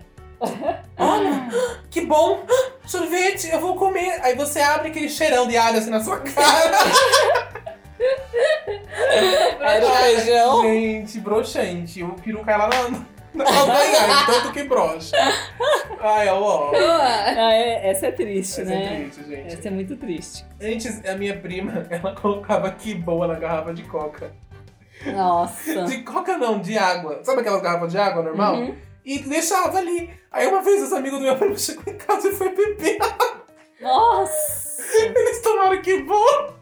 Olha, que bom! Sorvete, eu vou comer. Aí você abre aquele cheirão de alho assim na sua cara. Era feijão. Gente, broxante. O peru cai lá na, calcanhar, tanto que brocha. Ai, ó. Boa. Ah, é- essa é triste, Essa né? é triste, gente. Essa é muito triste. Antes, a minha prima, ela colocava que boa na garrafa de coca. Nossa. De coca não, de água. Sabe aquelas garrafas de água normal? Uhum. E deixava ali. Aí uma vez os amigos do meu primo chegou em casa e foi beber. Nossa. Eles tomaram que bom.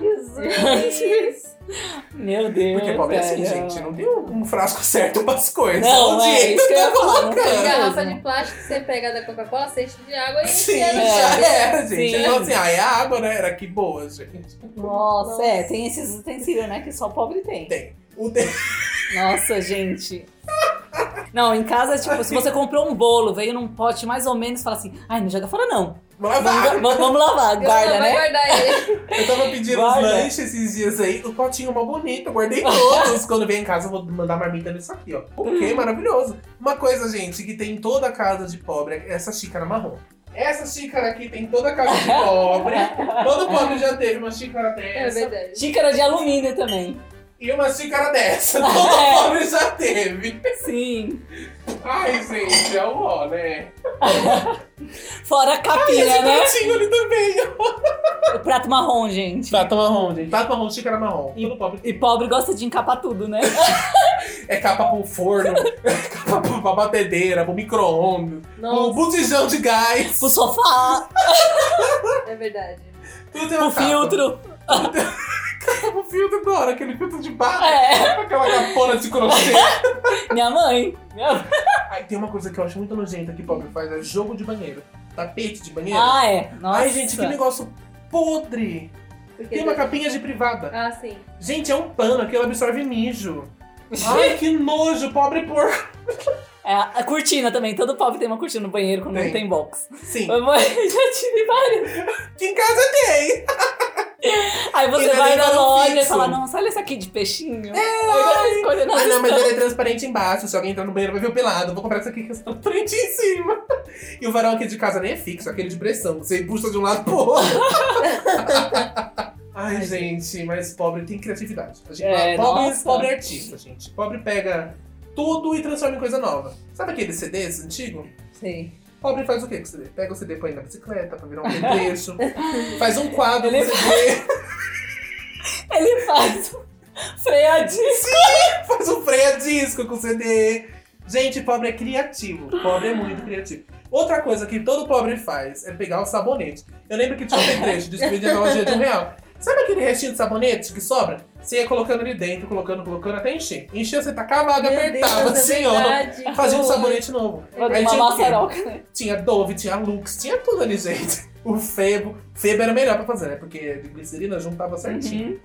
Jesus. Meu Deus. Porque pobre é assim, gente. Não tem um, frasco certo pras coisas. Não, Onde é isso que eu ia falar, não Garrafa de plástico você pega da Coca-Cola, você enche de água e Sim, É. já chão. era, gente. Sim. Falou assim, ah, é água, né? Era que boa, gente. Nossa, é, tem esses utensílios, né, que só pobre tem. Tem. O de... Nossa, gente. Não, em casa, tipo, se você comprou um bolo, veio num pote mais ou menos, fala assim, ai, não joga fora não. Vamos Vamos, lavar. vamos- vamos lavar, guarda, né? guardar ele. Eu tava pedindo os Guarda. lanches esses dias aí, o potinho mó bonito, eu guardei todos. Quando vem em casa, eu vou mandar marmita nisso aqui, ó. Porque maravilhoso. Uma coisa, gente, que tem em toda casa de pobre é essa xícara marrom. Essa xícara aqui tem em toda casa de pobre. Todo pobre já teve uma xícara É dessa. verdade. Xícara de alumínio também. E uma xícara dessa. Todo É. pobre já teve. Sim. Ai, gente, é o ó, né? Fora a capinha, Esse né? pratinho ali também. O prato marrom, gente. Prato marrom, gente. Prato marrom, xícara marrom. Todo pobre E pobre gosta de encapar tudo, né? É capa pro forno, é capa pro- pra batedeira, pro micro-ondas, pro botijão de gás. Pro sofá, é verdade. Tudo pro uma capa. filtro. Pro filtro agora, aquele filtro de barro. É. Aquela capona de crochê. Minha mãe. Minha... Aí tem uma coisa que eu acho muito nojenta que pobre faz, é jogo de banheiro. Tapete de banheiro. Ah, é. Nossa. Ai, gente, que negócio podre. Porque Tem uma capinha de privada. Ah, sim. Gente, é um pano, aquilo absorve mijo. Ai, que nojo, pobre porco. É, a cortina também. Todo pobre tem uma cortina no banheiro quando Tem. não tem box. Sim, Mamãe, já tive várias. que em casa tem. Aí você Ele vai na loja e fala, nossa, olha essa aqui de peixinho. É, Aí as Ah, não, mas ele é transparente embaixo. Se alguém entrar no banheiro, vai ver o pelado. Vou comprar essa aqui que é transparente em cima. E o varão aqui de casa nem é fixo, aquele de pressão. Você puxa de um lado pro outro. Ai, gente, mas pobre tem criatividade. A gente, É, pobre, nossa. pobre é artista, gente. Pobre pega tudo e transforma em coisa nova. Sabe aqueles CDs antigos? Sei. Pobre faz o quê com o CD? Pega o CD, põe na bicicleta pra virar um trecho. faz um quadro com Ele o CD. Ele faz freadinho. Faz um freio a disco com CD. Gente, pobre é criativo. Pobre é muito criativo. Outra coisa que todo pobre faz é pegar o sabonete. Eu lembro que tinha um trecho na loja de um real. Sabe aquele restinho de sabonete que sobra? Você ia colocando ali dentro, colocando, colocando até encher. Enchia, você tacava a água, apertava Deus, é assim, ó. Fazia um sabonete novo. Uma Aí tinha o quê? maçaroca, né? Tinha Dove, tinha Lux, tinha tudo ali, gente. O Febo. Febo era melhor pra fazer, né? Porque de glicerina juntava certinho. Uhum.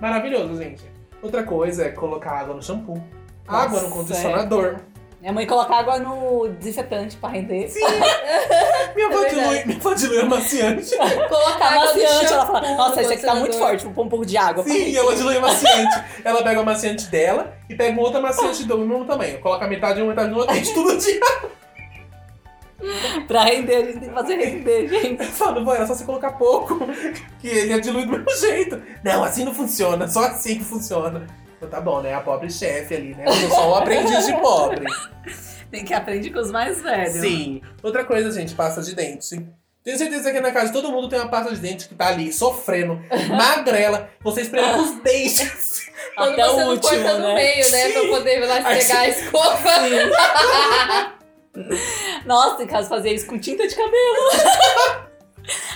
Maravilhoso, gente. Outra coisa é colocar água no shampoo. Água no Nossa, condicionador. Minha mãe coloca água no desinfetante pra render. Sim! Minha avó É dilui, minha avó dilui amaciante. Coloca amaciante, ela fala, nossa, no esse aqui tá muito forte, vou pôr um pouco de água. Sim, ela dilui amaciante. Ela pega o amaciante dela e pega um outro amaciante do mesmo tamanho. Coloca metade em um, metade no outro, enche tudo de água. Pra render, a gente tem que fazer render, gente. Eu falo, era só você colocar pouco, que ele ia diluir do mesmo jeito. Não, assim não funciona, só assim que funciona. Então tá bom, né? A pobre chefe ali, né? Eu sou o aprendiz de pobre. Tem que aprender com os mais velhos. Sim. Outra coisa, gente, pasta de dente. Tenho certeza que na casa de todo mundo tem uma pasta de dente que tá ali, sofrendo, magrela. Você espreme os dentes. Quando Até você o último, corta no né? meio, né? Pra Sim. poder ir lá pegar a escova. Nossa, em casa fazia isso com tinta de cabelo.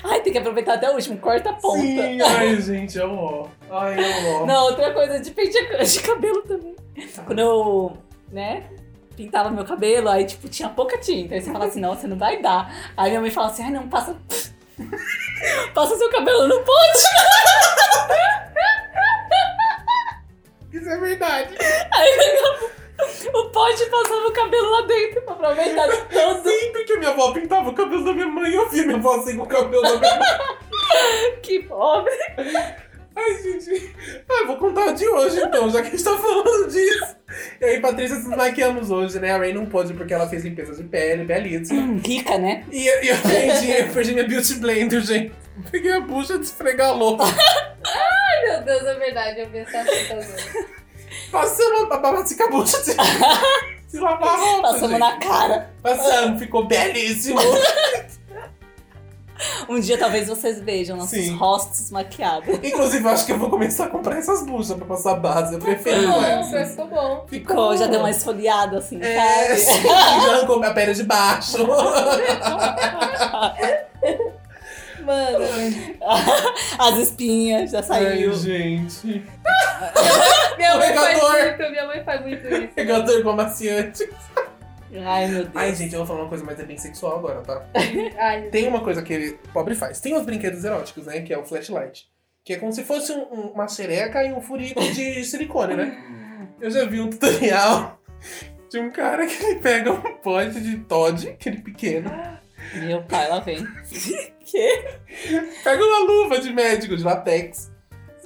Ai, tem que aproveitar até o último, corta a ponta. Sim, ai, gente, eu amo. Ai, eu amo. Não, outra coisa de pentear de cabelo também. Quando eu, né, pintava meu cabelo, aí, tipo, tinha pouca tinta. Aí você fala assim, não, você não vai dar. Aí minha mãe fala assim, ai, não, passa... passa seu cabelo no pote. Isso é verdade. Aí pegava o pote e passava o cabelo lá dentro pra aproveitar todo. Sim, porque minha avó pintava o cabelo da minha mãe e eu via minha avó assim com o cabelo da minha mãe. Que pobre. Ai, gente. Ah, eu vou contar de hoje então, já que a gente tá falando disso. Eu e Patrícia nos maquiamos hoje, né? A Ray não pôde porque ela fez limpeza de pele, belíssima. Hum, rica, né? E eu, e eu perdi, eu perdi minha beauty blender, gente. Peguei a bucha de esfregar louco. Ai, meu Deus, é verdade. Eu vi essa fita Passamos a babasica a bucha de, de lavar a roupa, Passamos gente. na cara. Passamos, ficou belíssimo. Um dia talvez vocês vejam nossos Sim. rostos maquiados. Inclusive, eu acho que eu vou começar a comprar essas buchas pra passar base. Eu prefiro Ficou bom, essas. ficou bom. Ficou, já deu uma esfoliada assim, É, sabe? sim, já arrancou a pele de baixo. Mano, As espinhas já saiu. Ai, gente. minha mãe faz muito, minha mãe faz muito isso. Pegador com amaciante. Ai, meu Deus. Ai, gente, eu vou falar uma coisa mais é bem sexual agora, tá? Ai, Tem uma coisa que o pobre faz. Tem os brinquedos eróticos, né? Que é o flashlight. Que é como se fosse um- um- uma xereca e um furico de silicone, né? Eu já vi um tutorial de um cara que ele pega um pote de Todd, aquele pequeno, Meu pai, lá vem. que? pega uma luva de médico de latex,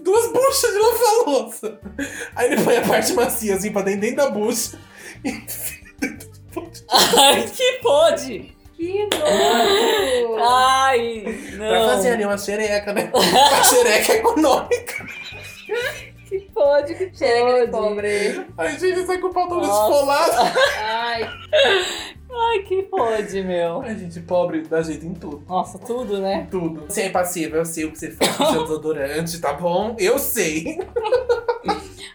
duas buchas de lavar louça. Aí ele põe a parte macia assim pra dentro, dentro da bucha e enfia dentro do pote. Ai, que pode! que nojo! Ai, Pra não. fazer ali uma xereca, né? Uma xereca econômica. Que pode, que pode. pobre. Aí, gente, sai com o pau todo esfolado. Ai, Ai, que pode, meu. Ai, gente, pobre dá jeito em tudo. Nossa, tudo, né? Tudo. Você é passiva, eu sei o que você faz com seu desodorante, tá bom? Eu sei.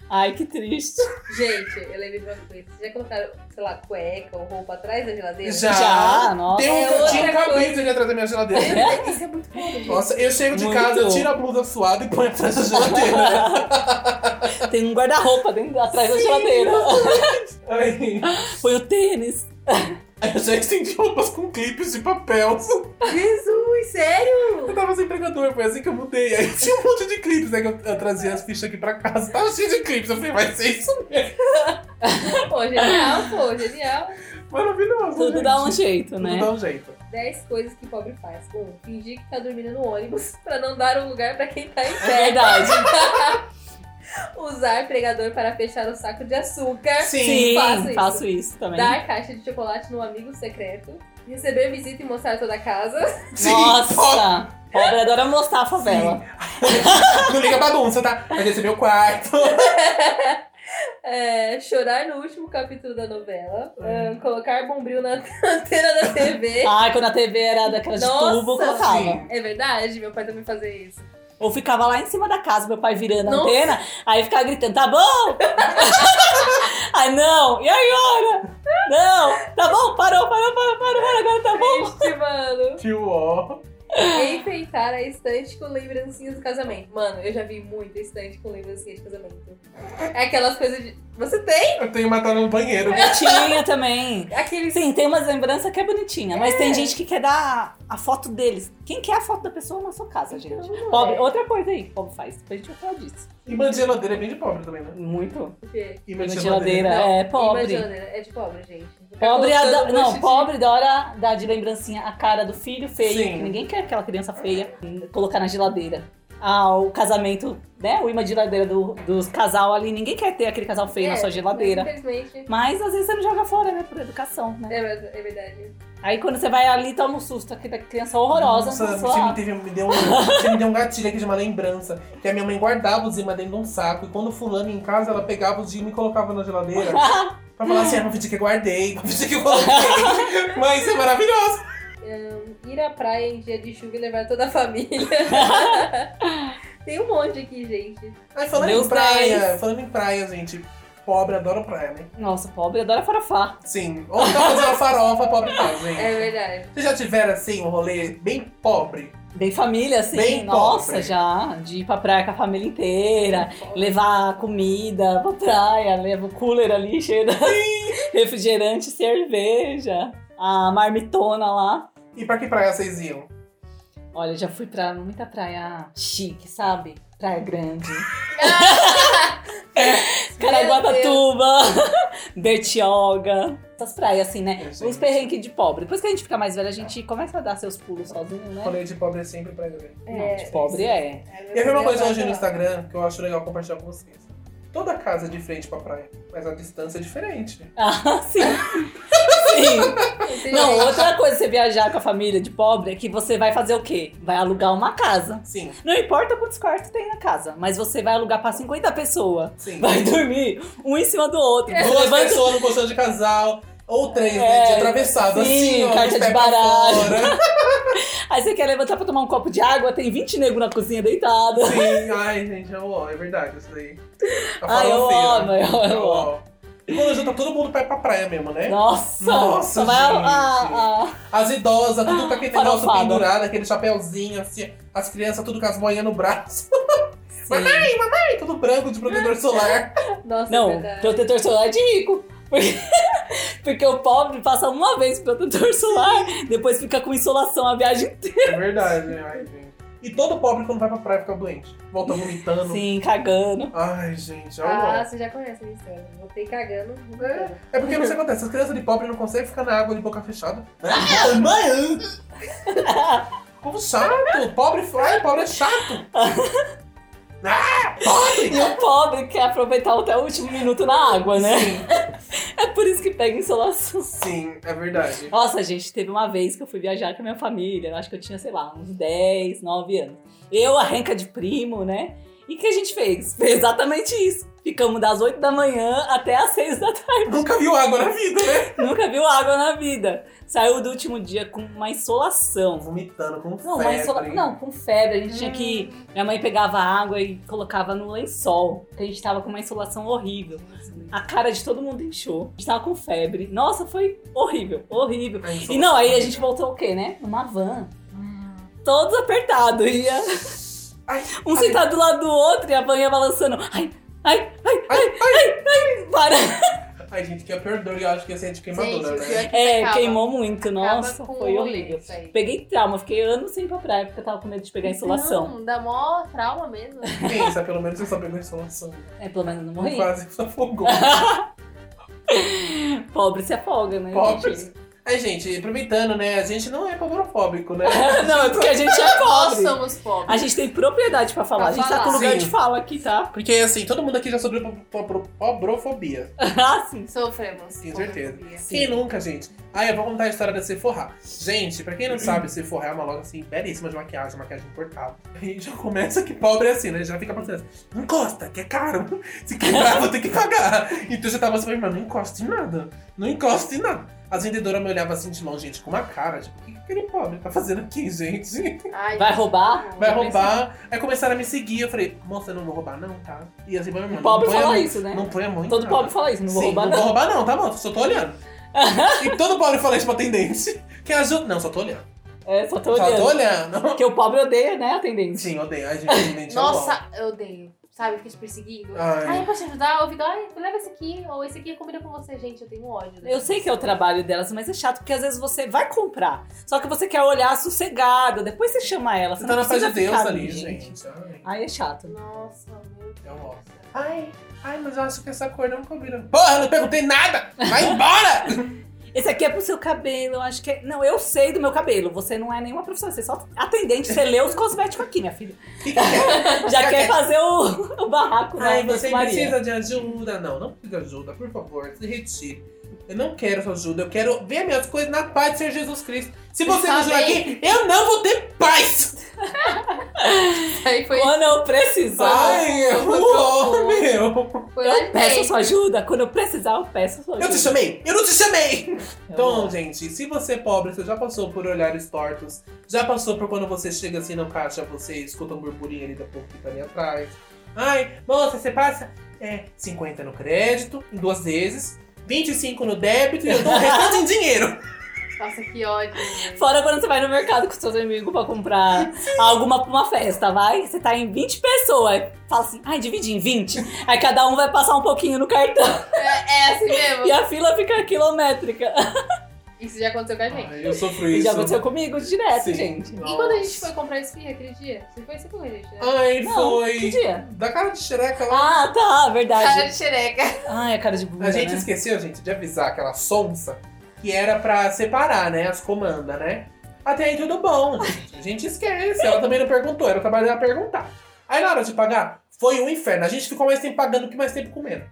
Ai, que triste. gente, eu lembrei de uma coisa. Vocês já colocaram, sei lá, cueca ou roupa atrás da geladeira? Já. Já, nossa. Tem um É cantinho coisa. ali atrás da minha geladeira. Isso é muito foda, gente. Nossa, eu chego de Muito. casa, tiro a blusa suada e ponho atrás da geladeira. Tem um guarda-roupa dentro atrás da geladeira. Aí, Põe o tênis. Eu já estendi roupas com clipes de papel. Jesus, sério? Eu tava sem pregador, foi assim que eu mudei. Aí tinha um monte de clipes, né? Que eu, eu trazia as fichas aqui pra casa. Tava cheio de clipes. Eu falei, vai ser isso mesmo. Pô, genial, pô, genial. Maravilhoso. Tudo gente. dá um jeito, Tudo né? dá um jeito. 10 coisas que pobre faz. Um, fingir que tá dormindo no ônibus pra não dar um lugar pra quem tá em É pé. verdade. Usar pregador para fechar o saco de açúcar. Sim, faço faço isso. isso, também. Dar caixa de chocolate no amigo secreto. Receber visita e mostrar toda a casa. Sim, Nossa! Pobre adora mostrar a favela. Não liga bagunça, tá? Mas esse é meu quarto. É, chorar no último capítulo da novela. Hum. ah, colocar bombril na antena da TV. Ai, quando a TV era daquela de Nossa, tubo, eu colocava. sim. É verdade? Meu pai também fazia isso. Ou ficava lá em cima da casa, meu pai virando a Nossa. antena, aí ficava gritando, tá bom? Ai, não! E agora? Não! Tá bom? Parou, parou, parou, parou, parou, agora tá bom? Triste, mano. Tio ó. Enfeitar a estante com lembrancinhas do casamento. Mano, eu já vi muita estante com lembrancinhas de casamento. É aquelas coisas de. Você tem? Eu tenho matado no banheiro. Eu tinha também. Aqueles. Sim, tem umas lembranças que é bonitinha, mas tem gente que quer dar a foto deles. Quem quer a foto da pessoa na sua casa, gente? Não, Pobre, é. outra coisa aí, que pobre faz. Depois a gente vai falar disso. Imã de geladeira é bem de pobre também, né? Muito. O quê? Imã Uma de geladeira, geladeira. é Imã de pobre. geladeira. É de pobre, gente. Pobre, colocando ada- um monte não, de- pobre adora dar de lembrancinha a cara do filho feio. Sim. que Ninguém quer aquela criança feia colocar na geladeira. Ah, o casamento, né? O imã de geladeira do, dos casal ali. Ninguém quer ter aquele casal feio É, na sua geladeira. mas Infelizmente. Mas às vezes você não joga fora, né? Por educação, né? É, é verdade. Aí quando você vai ali, toma um susto. Aquela criança horrorosa. Nossa, você me, teve, me deu um, você me deu um gatilho aqui de uma lembrança. Que a minha mãe guardava os imãs dentro de um saco. E quando fulano em casa, ela pegava os imãs e colocava na geladeira. Pra falar assim, ah, não fingir que eu guardei, não fingir que eu coloquei. Mas isso é maravilhoso. Ir à praia em dia de chuva e levar toda a família. Tem um monte aqui, gente. Ai, falando Meus em praia, dez. falando em praia, gente. Pobre adora praia, né? Nossa, pobre adora farofar. Sim. Ou tá fazendo uma farofa, pobre faz, gente. É verdade. Vocês já tiveram, assim, um rolê bem pobre? Bem família, assim. Bem Nossa, pobre. já. De ir pra praia com a família inteira. Levar comida pra praia. Leva o cooler ali cheio de refrigerante, cerveja. A marmitona lá. E pra que praia vocês iam? Olha, já fui pra muita praia chique, sabe? Praia grande. Caraguatatuba, Bertioga. Essas praias, assim, né? Sei. Os perrengues de pobre. Depois que a gente fica mais velho, a gente começa a dar seus pulos sozinho, né? Rolê de pobre é sempre praia grande. Não, de pobre é. E a mesma coisa hoje no Instagram, que eu acho legal compartilhar com vocês. Toda casa é de frente pra praia, mas a distância é diferente. Ah, sim. sim. Não, outra coisa você viajar com a família de pobre é que você vai fazer o quê? Vai alugar uma casa. Sim, Não importa quantos quartos tem na casa, mas você vai alugar pra 50 pessoas. sim. Vai dormir um em cima do outro. Você Duas levanta- pessoas no colchão de casal, ou três, É, né? De atravessado, sim, assim, ó. carta de baralho. Aí você quer levantar pra tomar um copo de água, tem 20 negros na cozinha deitado. Sim, ai, gente, é ó, é verdade isso daí. A Ai, eu farofeira. amo, eu, É amo. E quando junta todo mundo pra ir pra praia mesmo, né? Nossa! Nossa, vai a- gente. a- a- As idosas, tudo com aquele negócio Farofada. pendurado, aquele chapéuzinho, assim, as crianças tudo com as boinhas no braço. Mamãe, mamãe, tudo branco de protetor solar. Nossa, é Não, verdade. protetor solar é de rico. Porque, porque o pobre passa uma vez protetor solar, depois fica com insolação a viagem inteira. É verdade, né? E todo pobre quando vai pra praia fica doente. Volta vomitando. Sim, cagando. Ai, gente, é Ah, você já conhece a história. Voltei cagando. É, é porque não sei o que acontece. As crianças de pobre não conseguem ficar na água de boca fechada. Mãe! Como chato! Pobre fly, pobre é chato! Ah, pobre! E o pobre quer aproveitar até o último minuto na água, né? Sim, É por isso que pega insolação. sim, é verdade. Nossa, gente, teve uma vez que eu fui viajar com a minha família. Eu acho que eu tinha, sei lá, uns 10, 9 anos. Eu, a renca de primo, né? E o que a gente fez? Fez exatamente isso. Ficamos das 8 da manhã até as 6 da tarde. Nunca viu água na vida, né? Nunca viu água na vida. Saiu do último dia com uma insolação. Vomitando com Não, uma febre. insola... não, com febre. A gente tinha que. Minha mãe pegava água e colocava no lençol. Porque a gente tava com uma insolação horrível. A cara de todo mundo inchou. A gente tava com febre. Nossa, foi horrível, horrível. E não, aí a gente voltou o quê, né? Numa van. Todos apertados. Ia Ai, um ai, sentado do lado do outro e a van ia balançando. Ai, ai, ai, ai, ai. para. Ai, gente, que é a pior dor, eu acho que ia ser de queimadura, Gente, né? é que É, acaba- queimou muito. Nossa, foi horrível. Peguei trauma, fiquei anos sem ir pra praia porque eu tava com medo de pegar insolação. Não, dá mó trauma mesmo. Pensa, pelo menos você só pegou insolação. É, pelo menos não morri. Quase se afogou. Pobre se afoga, né? Pobre. gente? Aí, gente, aproveitando, né? A gente não é pobrofóbico, né? Não, é porque a gente é Nós pobre. somos pobres. A gente tem propriedade pra falar. Pra a gente tá falar. com lugar Sim. de fala aqui, tá? Porque, assim, todo mundo aqui já sofreu po- po- po- pobrofobia. ah, sim. Sofremos. Com certeza. Quem nunca, gente? Ah, eu vou contar a história da Sephora. Gente, pra quem não sabe, Sephora é uma loja, assim, belíssima de maquiagem, maquiagem importada. E já começa que pobre é assim, né? Já fica pensando assim, não encosta, que é caro. Se quebrar, vou ter que pagar. Então você tava assim, mas não encosta em nada. Não encosta em nada. As vendedoras me olhavam assim de longe, gente, com uma cara, tipo, o que que aquele pobre tá fazendo aqui, gente? Ai, Vai roubar? Vai roubar. Aí começaram a me seguir, eu falei, moça, eu não vou roubar não, tá? E assim, meu irmão, O pobre não põe a fala mão- isso, né? Não põe a mão em Todo nada. pobre fala isso, não vou Sim, roubar não não. vou roubar não, tá bom, só tô olhando. e todo pobre fala isso pra atendente. Que ajuda... Não, só tô olhando. É, só tô Só tô olhando. olhando. Porque o pobre odeia, né, atendente? Sim, odeio. Ai, gente, atendente é bom. Nossa, eu odeio. Sabe, fica te perseguindo. Ai. Ai, eu posso te ajudar? Eu fico, ai, leva esse aqui. Ou esse aqui combina com você, gente. Eu tenho ódio. Eu sei que é o trabalho delas, mas é chato porque às vezes você vai comprar. Só que você quer olhar sossegada, depois você chama ela. Você, Você tá na paz de Deus ali, ali, gente. Ai, é chato. Nossa, meu é. Deus. Ai, ai, mas eu acho que essa cor não combina. Porra, eu não perguntei nada! Vai embora! Esse aqui é pro seu cabelo, eu acho que é... Não, eu sei do meu cabelo. Você não é nenhuma profissional, você é só atendente, você lê os cosméticos aqui, minha filha. Já quer fazer o, o barraco na Ai, você precisa de ajuda. Não, não precisa de ajuda, por favor, se retire. Eu não quero sua ajuda, eu quero ver minhas coisas na paz de Senhor Jesus Cristo. Se você não ajudar aqui, eu não vou ter paz! Aí foi, Quando eu precisar, Ai, eu vou, meu! foi eu peço sua ajuda. Quando eu precisar, eu peço sua Eu ajuda. te chamei! Eu não te chamei! Eu Então, gente, se você é pobre, você já passou por olhares tortos, já passou por quando você chega assim no caixa, você escuta um burburinho ali da pouco que tá ali atrás. Ai, moça, você passa é, 50 no crédito, em duas vezes, 25 no débito e eu dou o restante em dinheiro. Nossa, que ódio. gente. Fora quando você vai no mercado com seus amigos pra comprar alguma pra uma festa, vai? Você tá em 20 pessoas. Fala assim, ai, dividi em 20. Aí cada um vai passar um pouquinho no cartão. É, é assim mesmo. E a fila fica quilométrica. Isso já aconteceu com a gente. Ai, eu sofro E isso. já aconteceu comigo direto, Sim. gente. E quando a gente foi comprar esfirra aquele dia? Você foi assim com a gente, né? Ai, Não, foi. que dia? Da cara de xereca lá. Ah, tá, Cara verdade. de xereca. Ai, a cara de bunda, a gente né? esqueceu, gente, de avisar aquela sonsa que era pra separar, né, as comandas, né? Até aí tudo bom, gente. A gente esquece. Ela também não perguntou, era o trabalho dela perguntar. Aí na hora de pagar, foi um inferno. A gente ficou mais tempo pagando que mais tempo comendo.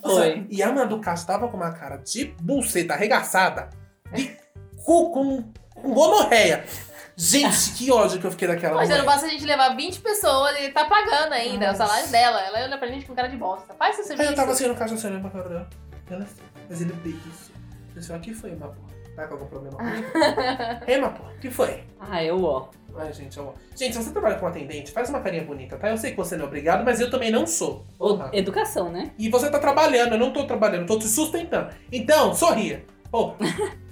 Foi. E a do Castro tava com uma cara de buceta arregaçada, de cu com, com gonorreia. Gente, que ódio que eu fiquei daquela Poxa, não mulher. basta a gente levar 20 pessoas e tá pagando ainda o salário dela. Ela olha pra gente com cara de bosta. Faz seu Aí serviço. eu tava assim no caixa, assim, olhando pra cara dela. Ela, mas ele é bem isso. Pessoal, aqui foi uma porra. Tá com algum problema? Rema, pô, o que foi? Ah, eu, ó. Ai, gente, eu... Gente, se você trabalha com atendente, faz uma carinha bonita, tá? Eu sei que você não é obrigado, mas eu também não sou. Porra. Educação, né? E você tá trabalhando, eu não tô trabalhando, eu tô te sustentando. Então, sorria. Porra.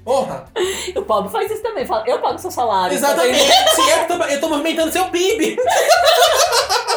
Porra. O pobre faz isso também. Fala, eu pago seu salário. Exatamente. eu, tô, eu tô movimentando seu PIB.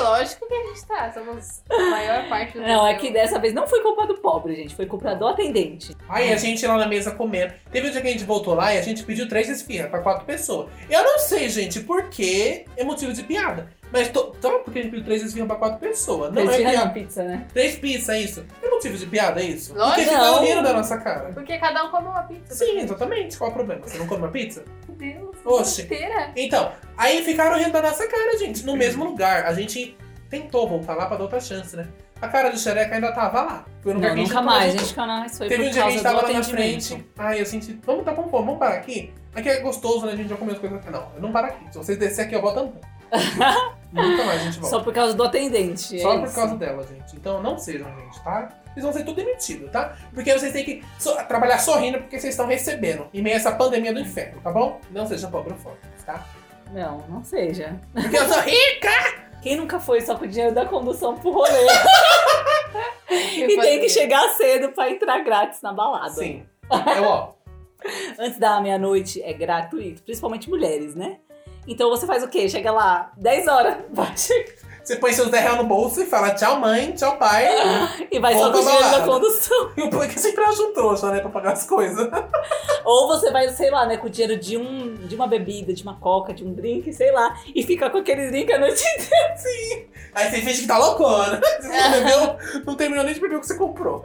Lógico que a gente tá. Somos a maior parte do Não, é que dessa vez não foi culpa do pobre, gente. Foi culpa do atendente. Aí a gente lá na mesa comendo. Teve um dia que a gente voltou lá e a gente pediu três esfirras pra quatro pessoas. Eu não sei, gente, por que é motivo de piada. Mas tô, só porque a gente pediu três esfirras pra quatro pessoas. Não Três é piada. pizza, né? Três pizzas, é isso? É motivo de piada, é isso? Lógico. Porque Não. rindo da nossa cara. Porque cada um come uma pizza. Sim, exatamente. Qual é o problema? Você não come uma pizza? Meu Deus. Oxe. Inteira. Então, aí ficaram rindo da nossa cara, gente, no mesmo lugar. A gente tentou voltar lá pra dar outra chance, né? A cara do xereca ainda tava lá. Foi lugar Não, que a gente nunca mais, voltou. gente. Canais foi Teve um dia que a gente tava lá na frente. Ai, eu senti. Vamos tá fome, vamos parar aqui? Aqui é gostoso, né? A gente já comeu as coisas aqui. Não, eu não paro aqui. Se vocês descer aqui, eu volto andando. Nunca mais a gente volta. Só por causa do atendente. Só é por isso. causa dela, gente. Então não sejam, gente, tá? Vocês vão ser tudo demitidos, tá? Porque vocês têm que so- trabalhar sorrindo porque vocês estão recebendo. Em meio a essa pandemia do inferno, tá bom? Não sejam pobrofóbicos, tá? Não, não seja. Porque eu sou rica! Quem nunca foi só com o dinheiro da condução pro rolê? e fazer. tem que chegar cedo pra entrar grátis na balada. Sim. Eu, ó. Antes da meia-noite é gratuito, principalmente mulheres, né? Então você faz o quê? Chega lá, 10 horas, vai chegar- Você põe seus 10 reais no bolso e fala tchau, mãe, tchau, pai. e vai só com o dinheiro da condução. E o pai que sempre acha um trouxa, né? Pra pagar as coisas. Ou você vai, sei lá, né, com o dinheiro de, um, de uma bebida, de uma coca, de um drink, sei lá, e fica com aquele drink a noite inteira. Aí você finge que tá loucona. Você não bebeu, não terminou nem de beber o que você comprou.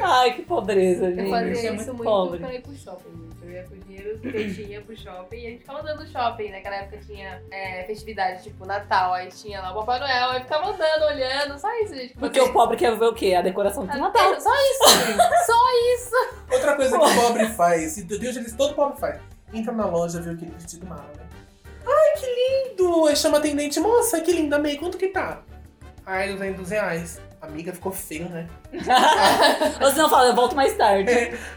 Ai, que pobreza, Eu gente. fazia é isso muito muito pobre. pra ir pro shopping. Eu ia com o dinheiro que eu tinha pro shopping e a gente ficava andando no shopping. Naquela época tinha é, festividade, tipo Natal, aí tinha lá o Papai Noel, aí ficava andando, olhando, só isso, gente. Porque o pobre quer ver o quê? A decoração de Natal. Só isso, só isso. Outra coisa que o pobre faz, e Deus disse, todo pobre faz. Entra na loja, vê aquele vestido mala, né? Ai, que lindo! Aí chama a atendente, moça, que linda, meio, quanto que tá? Ai, 200 reais. Amiga, ficou feio, né? Ou senão fala, eu volto mais tarde.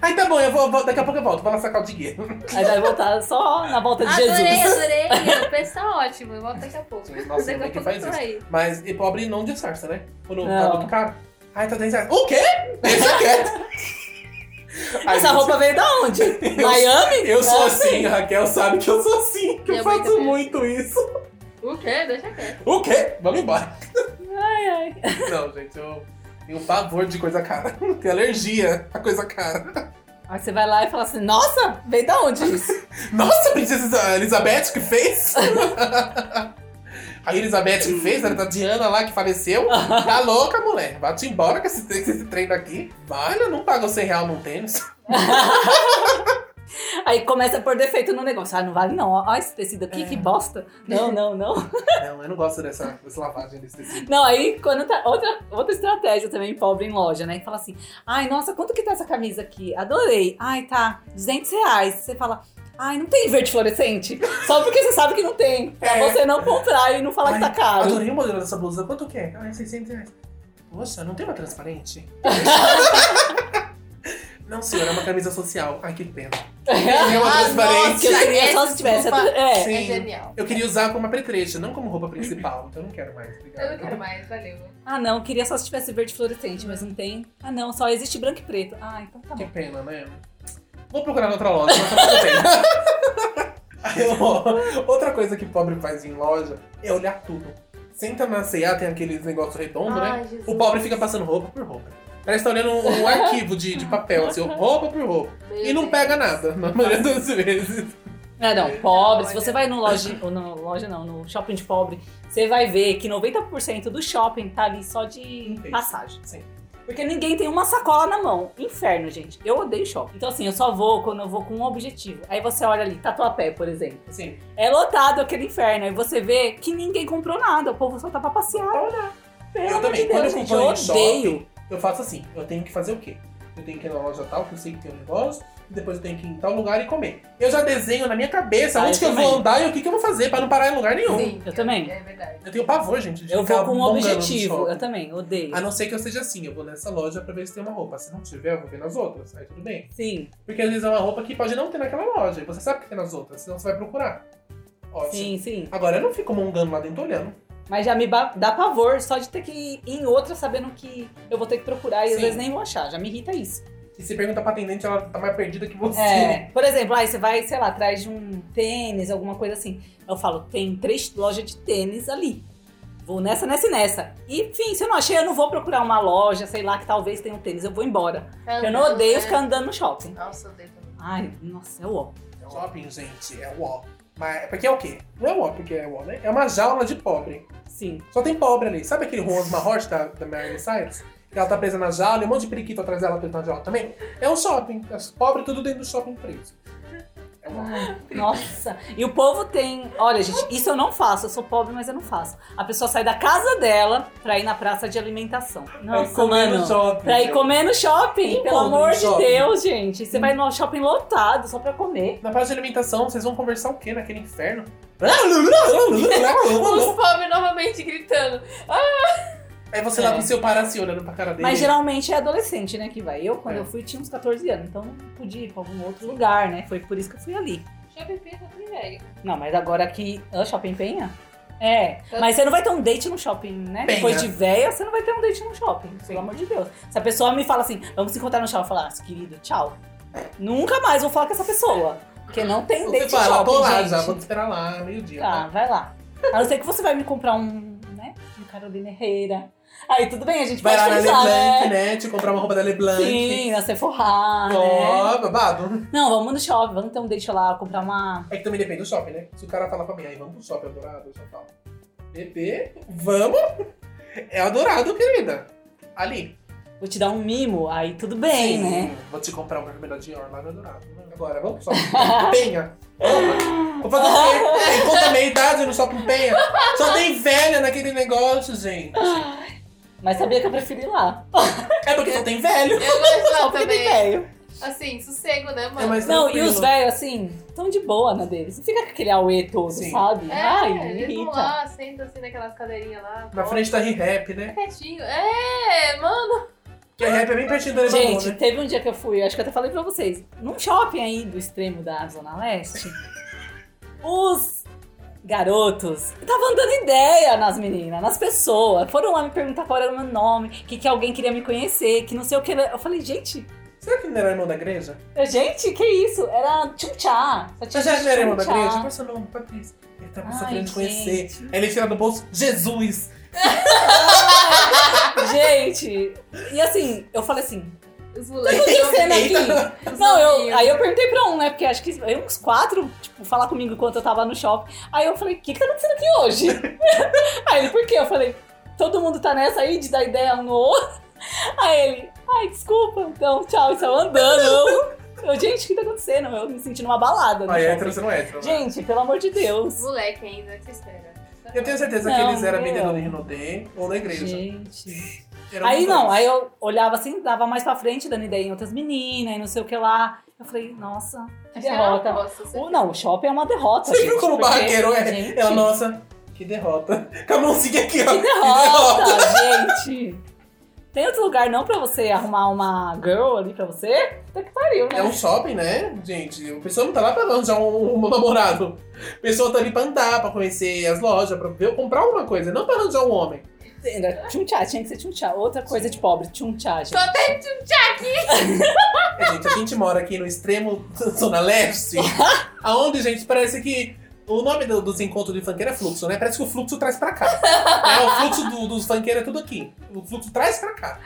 Ai, tá bom, eu vou, vou- daqui a pouco eu volto, vou lá sacar o dinheiro. Aí vai voltar só na volta de Adorei, Jesus. adorei. O preço tá ótimo, eu volto daqui a pouco. Sim, nossa, Daqui a como é que pouco faz eu isso? aí. Mas e pobre não disfarça, né? Quando Não. tá muito caro. Ai, tá 10 reais. O quê? Deixa quieto. Ai, Essa roupa veio da onde? Miami? Eu sou É assim, a Raquel sabe que eu sou assim, que eu mãe faço muito isso. O quê? Deixa quieto. O quê? Vamos embora. Ai, ai. Não, gente, eu tenho pavor de coisa cara. Tenho alergia a coisa cara. Aí você vai lá e fala assim, nossa, veio da onde isso? Nossa, princesa Elizabeth que fez? A Elizabeth que fez, a da Diana lá que faleceu. Tá louca, mulher. Vai-te embora com esse, com esse trem daqui. Vale, não pago 100 reais num tênis. Aí começa a pôr defeito no negócio. Ah, não vale não. Ó, esse tecido aqui, É. que bosta. Não, não, não. Não, eu não gosto dessa, dessa lavagem desse tecido. Não, aí quando tá. Outra, outra estratégia também, pobre em loja, né? Que fala assim: ai, nossa, quanto que tá essa camisa aqui? Adorei. Ai, tá, 200 reais. Você fala. Ai, não tem verde fluorescente? Só porque você sabe que não tem. Pra É. você não comprar e não falar que tá Ai, caro. Adorei o modelo dessa blusa. Quanto que é? Ai, 600 reais. Poxa, não tem uma transparente? não, senhor, é uma camisa social. Ai, que pena. Ah, uma transparente. nossa, que eu queria só se tivesse. É. Sim. É genial. Eu queria usar como apetrecho, não como roupa principal. Então eu não quero mais. Eu Obrigado. não quero mais, valeu. Ah, não, eu queria só se tivesse verde fluorescente, mas não tem. Ah, não, só existe branco e preto. Ah, então tá Que bom. pena, né? Vou procurar na outra loja, mas tá tudo bem. Aí, ó, Outra coisa que pobre faz em loja é olhar tudo. Senta na C&A, tem aqueles negócios redondos, né? Jesus. O pobre fica passando roupa por roupa. Parece que tá olhando um, um arquivo de, de papel, assim, roupa por roupa. Meu E não pega nada, na maioria das vezes. É, não, pobre. Se olha. você vai no loja, ou no loja não, no shopping de pobre, você vai ver que 90% do shopping tá ali só de passagem. Sim. Porque ninguém tem uma sacola na mão. Inferno, gente. Eu odeio shopping. Então, assim, eu só vou quando eu vou com um objetivo. Aí você olha ali, Tatuapé, por exemplo. Assim, É lotado aquele inferno. Aí você vê que ninguém comprou nada. O povo só tá pra passear. Pelo Eu também. de Quando Deus, eu gente. Eu em shopping, odeio. Eu faço assim, eu tenho que fazer o quê? eu tenho que ir na loja tal, que eu sei que tem um negócio, e depois eu tenho que ir em tal lugar e comer. Eu já desenho na minha cabeça Ah, onde eu que eu vou também. andar e o que, que eu vou fazer pra não parar em lugar nenhum. Sim, Eu também. É verdade. Eu tenho pavor, gente, de Eu ficar vou com um objetivo. Eu também, odeio. A não ser que eu seja assim, eu vou nessa loja pra ver se tem uma roupa. Se não tiver, eu vou ver nas outras. Aí tudo bem. Sim, Porque às vezes é uma roupa que pode não ter naquela loja. E você sabe que tem nas outras, senão você vai procurar. Ótimo. sim, sim. Agora eu não fico mongando lá dentro olhando. Mas já me ba- dá pavor só de ter que ir em outra sabendo que eu vou ter que procurar e às Sim. vezes nem vou achar. Já me irrita isso. E se pergunta pra atendente, ela tá mais perdida que você. É, por exemplo, aí você vai, sei lá, atrás de um tênis, alguma coisa assim. Eu falo, tem três lojas de tênis ali. Vou nessa, nessa e nessa. E, enfim, se eu não achei, eu não vou procurar uma loja, sei lá, que talvez tenha um tênis. Eu vou embora. Eu não odeio ficar andando no shopping. Nossa, eu odeio também. Ai, nossa, é o ó. Shopping, gente, é uó. Mas porque é o quê? Não é uó porque é uó, né? É uma jaula de pobre. Sim. Só tem pobre ali. Sabe aquele Juan Mahort da, da Mary? Que ela tá presa na jaula e um monte de periquito atrás dela preso na jaula também. É um shopping. Os pobres tudo dentro do shopping preso. Nossa. E o povo tem. Olha, gente, isso eu não faço. Eu sou pobre, mas eu não faço. A pessoa sai da casa dela pra ir na praça de alimentação. Nossa, comer no mano. shopping. Pra ir comer no shopping, pelo no amor de shopping? Deus, gente. Você vai no shopping lotado só pra comer. Na praça de alimentação, vocês vão conversar o quê naquele inferno? Os pobres novamente gritando. Aí você É. lá com seu pai assim, olhando pra cara dele. Mas geralmente é adolescente, né, que vai. Eu, quando É. eu fui, tinha uns 14 anos, então não podia ir pra algum outro lugar, né? Foi por isso que eu fui ali. Shopping Penha também, velho. Não, mas agora aqui. Ah, shopping Penha? É. Eu- Mas você não vai ter um date no shopping, né? Penha. Depois de véia, você não vai ter um date no shopping. Pelo amor de Deus. Se a pessoa me fala assim, vamos se encontrar no shopping, eu falo, ah, querido, tchau. Nunca mais vou falar com essa pessoa. Porque não tem Você date fala, shopping, tô lá gente. já, vou te esperar lá, meio-dia. Tá, vai lá. A não ser que você vai me comprar um, né? Um Carolina Herrera. Aí tudo bem, a gente Vai lá na pensar, Leblanc, né? né? Te comprar uma roupa da Leblanc. Sim, na Sephora, né? Ó, babado. Não, vamos no shopping, vamos ter um date lá, comprar uma... É que também depende do shopping, né? Se o cara falar pra mim, aí vamos pro shopping adorado, eu só falo. Bebê, vamos? É adorado, querida. Ali. Vou te dar um mimo, aí tudo bem, Sim, né? Vou te comprar um vermelho Dior lá no adorado. Agora, vamos pro shopping. Penha. Vou fazer o quê? Tem conta meia idade no shopping Penha. Só tem velha naquele negócio, gente. Mas sabia que eu preferi ir lá. É porque só tem velho. Eu lá porque tem velho. Assim, sossego, né, É mano? mais Não, e tranquilo. os velhos, assim, tão de boa na deles. Não fica com aquele auê todo, Sim. sabe? É, Ai, me eles vão irrita. lá, sentam assim naquelas cadeirinhas lá. Na frente da Re-Rap, né? Quietinho. É, mano. Que a Rap é bem pertinho do elevador, Gente, né? teve um dia que eu fui, acho que eu até falei pra vocês, num shopping aí do extremo da Zona Leste, os garotos estavam dando ideia nas meninas, nas pessoas. Foram lá me perguntar qual era o meu nome, que, que alguém queria me conhecer, que não sei o que. Eu falei, gente, Será que não era irmão da igreja? eu, gente, que isso? Era tchum-tchá. Você já era irmão da igreja? Qual é o seu nome? Patrícia. Ele tá Ai, querendo te conhecer. Aí ele tira do bolso, Jesus! Gente, e assim, eu falei assim, Os o que moleques. tá acontecendo aqui? Os Não, eu, aí eu perguntei pra um, né? Porque acho que veio uns quatro, tipo, falar comigo enquanto eu tava no shopping. Aí eu falei, o que que tá acontecendo aqui hoje? aí ele, por quê? Eu falei, todo mundo tá nessa aí de dar ideia um no outro? Aí ele, ai, desculpa, então, tchau, e saiu andando. Eu, gente, o que tá acontecendo? Eu me senti numa balada no Aí é shopping. hétero, você não é hétero. né? Gente, pelo amor de Deus. Moleque ainda, que espera. Eu tenho certeza Não, que eles eram vendedores de Rinodê ou na igreja. Gente. Eram Aí não, dois. aí eu olhava assim, dava mais pra frente, dando ideia em outras meninas e não sei o que lá. Eu falei, nossa, que derrota. Nossa, você- O- não, o shopping é uma derrota. Você gente, viu como o barraqueiro é? gente, Ela, nossa, que derrota. Com a mãozinha aqui, ó. Que derrota, gente. Tem outro lugar não pra você arrumar uma girl ali pra você? Puta que pariu, né? É um shopping, né, gente? A pessoa não tá lá pra arranjar um, um namorado. A pessoa tá ali pra andar, pra conhecer as lojas, pra ver, comprar alguma coisa, não pra arranjar um homem. Era Tchum-tchá, tinha que ser tchum-tchá. Outra coisa de pobre, tchum-tchá, gente. Tô até tchum-tchá aqui. É, gente, a gente mora aqui no extremo da Zona Leste, aonde, gente, parece que o nome do- dos encontros de funkeiro é fluxo, né? Parece que o fluxo traz pra cá. É, o fluxo do- dos funkeiros é tudo aqui. O fluxo traz pra cá.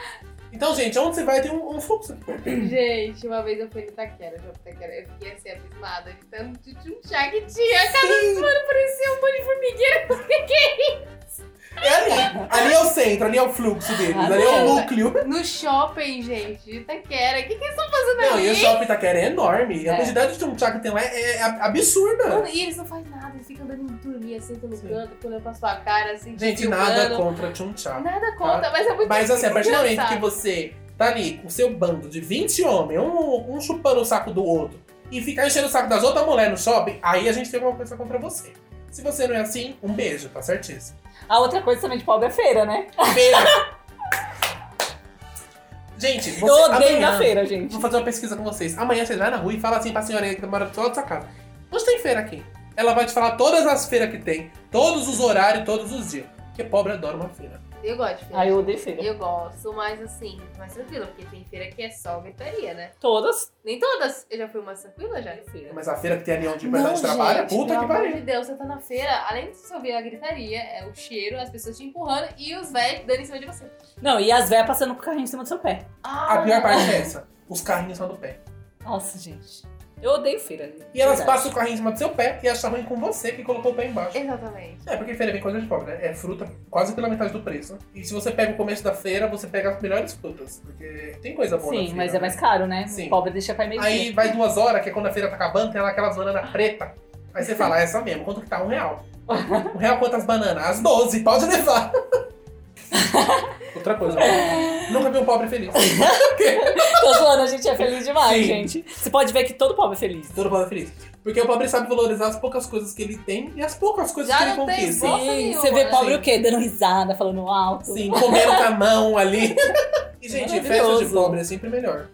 Então, gente, onde você vai tem um, um fluxo aqui. Gente, uma vez eu fui no Itaquera, no Itaquera, eu fiquei assim, abismada de tanto de tchum-tchá que tinha. Cada mano parecia um monte de formigueira. Eu fiquei É ali. Ali é o centro, ali é o fluxo deles, Ah, ali é o núcleo. No shopping, gente, Itaquera. O que, que eles estão fazendo Não, ali? e o shopping Itaquera é enorme. A É. quantidade de um chá que tem lá é, é absurda. Mano, e eles não fazem nada, eles ficam andando em turminha, sentam no Sim. canto, olhando pra sua cara, assim, te Gente, filmando. nada contra Chum Chá. Nada conta, mas é muito Mas assim, a partir do momento que você tá ali o seu bando de 20 homens, um, um chupando o saco do outro, e ficar enchendo o saco das outras mulheres no shopping, aí a gente tem alguma coisa contra você. Se você não é assim, um beijo, tá certíssimo. A outra coisa também de pobre é feira, né? Feira! Gente, você, Eu odeio amanhã, na feira, gente. Vou fazer uma pesquisa com vocês. Amanhã você vai na rua e fala assim pra senhorinha que mora do lado da sua casa. Onde tem feira aqui? Ela vai te falar todas as feiras que tem, todos os horários, todos os dias. Porque pobre adora uma feira. Eu gosto de feira. Ai, eu odeio feira. Eu gosto, mas assim, mais tranquilo, porque tem feira que é só gritaria, né? Todas. Nem todas. Eu já fui mais tranquila já. Feira. Mas a feira que tem ali onde o Não, verdade trabalha, gente, puta Pelo que amor pariu. de Deus, você tá na feira, além de você ouvir a gritaria, é o cheiro, as pessoas te empurrando e os velhos dando em cima de você. Não, e as véias passando com o carrinho em cima do seu pé. A pior parte é essa. Os carrinhos são do pé. Nossa, gente. Eu odeio feira. E elas Verdade. passam o carrinho em cima do seu pé e acham ruim com você que colocou o pé embaixo. Exatamente. É, porque feira vem coisa de pobre, né? É fruta quase pela metade do preço. E se você pega o começo da feira, você pega as melhores frutas. Porque tem coisa boa na Sim, feira. mas é né? mais caro, né? Sim. O pobre deixa pra meio Aí vai duas horas, que é quando a feira tá acabando, tem lá aquelas bananas preta. Aí você fala, "Ah, essa mesmo, quanto que tá? Um real. Um real quantas bananas? As 12, pode levar. Outra coisa, nunca vi um pobre feliz. Tô zoando, a gente é feliz demais, Sim. gente. Você pode ver que todo pobre é feliz. Todo pobre é feliz. Porque o pobre sabe valorizar as poucas coisas que ele tem e as poucas coisas Já que ele não tem conquista. bosta nenhuma, você vê né? pobre Sim. o quê? Dando risada, falando alto. Sim, comendo com a mão ali. E, gente, festa de Maravilhoso. pobre é sempre melhor.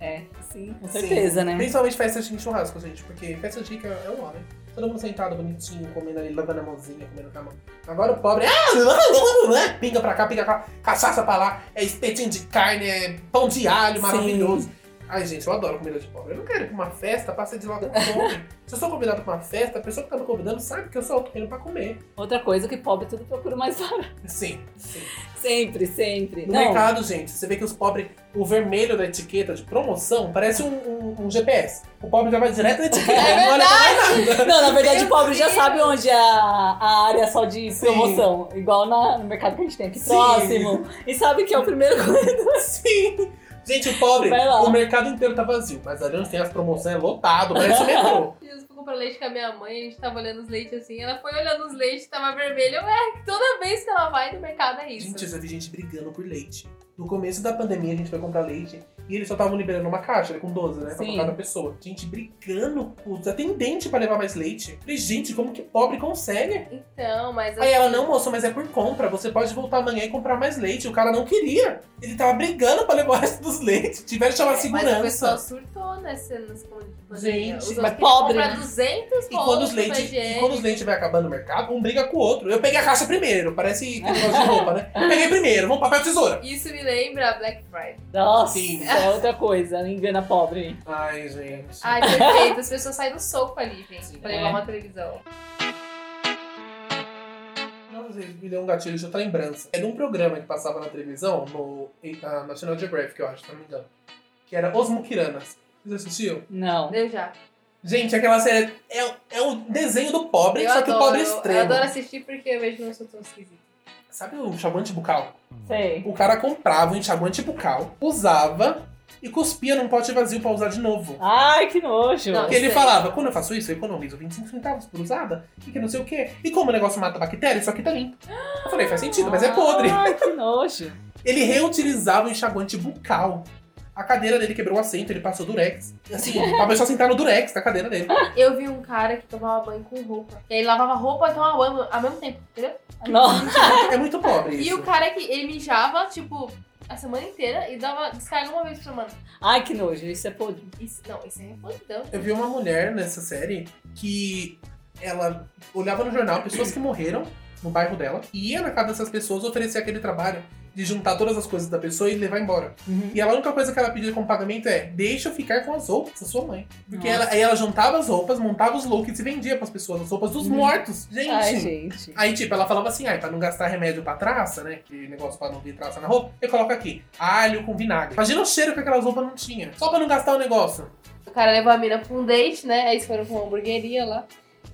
É, sim, com certeza, Sim. né? Principalmente festa de churrasco, gente. Porque festa de rica é um homem. Todo mundo sentado, bonitinho, comendo ali, lavando a mãozinha, comendo com a mão. Agora o pobre, ah, pinga pra cá, pinga pra cá, cachaça pra lá, é espetinho de carne, é pão de alho Sim. Ai, gente, eu adoro comida de pobre. Eu não quero ir pra uma festa pra ser de lá com fome. Se eu sou convidado pra uma festa, a pessoa que tá me convidando sabe que eu tô indo pra comer. Outra coisa que pobre tudo procura mais barato. Sim, sim. Sempre, sempre. No Não, mercado, gente, você vê que os pobres, o vermelho da etiqueta de promoção parece um, um- um GPS. O pobre já vai direto na etiqueta, É não olha pra nada. não, na verdade o pobre já sabe onde é a, a área só de Sim. promoção. Igual na- no mercado que a gente tem aqui Sim. próximo. E sabe que é o primeiro coisa. Sim. Gente, o pobre, o mercado inteiro tá vazio, mas ali onde tem as promoções é lotado, parece metrô. Eu fui comprar leite com a minha mãe, a gente tava olhando os leites assim, ela foi olhando os leites, tava vermelho. Eu, é, toda vez que ela vai no mercado é isso. Gente, eu já vi gente brigando por leite. No começo da pandemia, a gente foi comprar leite e eles só estavam liberando uma caixa, né, com 12, né, pra Sim. cada pessoa. Gente brigando com os atendentes pra levar mais leite. Falei, gente, como que pobre consegue? Então, mas Aí ela, assim, não, moço, mas é por compra. Você pode voltar amanhã e comprar mais leite. O cara não queria. Ele tava brigando pra levar o resto dos leites. Tiveram que chamar Mas o pessoal segurança. surtou pandemia. Gente, Os mas pobre, comprar né? 200 E quando, os leite, e quando os leite vai acabando no mercado, um briga com o outro. Eu peguei a caixa primeiro, parece que de roupa, né? Eu peguei primeiro, vamos papel tesoura. Isso me lembra Black Friday. Nossa, Sim. É outra coisa. Engana pobre. Ai, gente. Ai, perfeito. As pessoas saem no soco ali, gente, Sim. pra É. levar uma televisão. Me deu um gatilho de outra lembrança. É de um programa que passava na televisão, no ah, National Geographic, eu acho, se não me engano. Que era Os Mukiranas. Vocês assistiam? Não. Eu já. Gente, aquela série é, é o desenho do pobre, Eu só que o pobre é eu- extremo. Eu adoro assistir porque eu vejo que eu não sou tão esquisita. Sabe o enxaguante bucal? Sei. O cara comprava um enxaguante bucal, usava e cuspia num pote vazio pra usar de novo. Ai, que nojo. Não, Porque ele sei. falava, quando eu faço isso, eu economizo 25 centavos por usada, e que não sei o quê. E como o negócio mata bactéria, isso aqui tá limpo. Eu falei, faz sentido, mas é podre. Ai, que nojo. Ele reutilizava o enxaguante bucal. A cadeira dele quebrou o assento, ele passou durex. Assim, pra pessoa sentar no durex da cadeira dele. Eu vi um cara que tomava banho com roupa. E aí lavava roupa e tomava banho ao mesmo tempo, entendeu? Nossa. É muito pobre E isso. o cara que ele mijava, tipo, a semana inteira e dava descarga uma vez por semana. Ai, que nojo. Isso é podre. Isso, não, isso é podridão. Eu vi uma mulher nessa série que ela olhava no jornal pessoas que morreram no bairro dela e ia na casa dessas pessoas oferecer aquele trabalho de juntar todas as coisas da pessoa e levar embora. E a única coisa que ela pedia como pagamento é: deixa eu ficar com as roupas da sua mãe. Porque Nossa. ela, aí ela juntava as roupas, montava os looks e vendia pras pessoas as roupas dos Uhum. mortos. Gente. Ai, gente. Aí, tipo, ela falava assim, ai, pra não gastar remédio pra traça, né? Que negócio pra não vir traça na roupa, eu coloco aqui, alho com vinagre. Imagina o cheiro que aquelas roupas não tinha. Só pra não gastar o negócio. O cara levou a mina pra um date, né? Aí eles foram pra uma hamburgueria lá.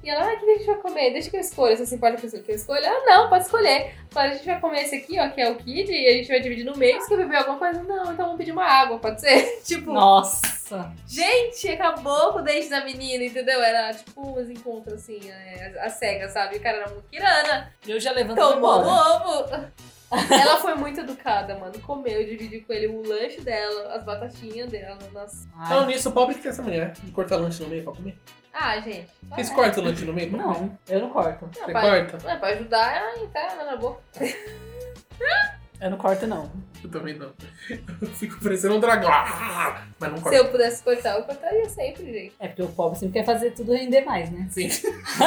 E ela, ah, o que a gente vai comer? Deixa que eu escolha. Você se importa com o que eu escolho? Ah, não, pode escolher. Falei, a gente vai comer esse aqui, ó, que é o kid, e a gente vai dividir no meio. Você quer beber alguma coisa? Não, então vamos pedir uma água, pode ser? tipo, Nossa. Gente, acabou com o dente da menina, entendeu? Era tipo uns encontros assim, é, as cegas, sabe? O cara era muito kirana. Eu já levanto e Tomou o ovo. Ela foi muito educada, mano. Comeu, dividiu com ele o lanche dela, as batatinhas dela. Nossa. Falando nisso, o pobre que tem essa mulher de cortar lanche no meio pra comer. Ah, gente. Vocês é. cortam o lanche no meio não, eu não corto. Não, Você pra, corta? É, pra ajudar, ai, tá na boca. Eu não corto, não. Eu também não. Eu fico parecendo um dragão. Ah, Mas não Se corto. eu pudesse cortar, eu cortaria sempre, gente. É porque o pobre sempre quer fazer tudo render mais, né? Sim.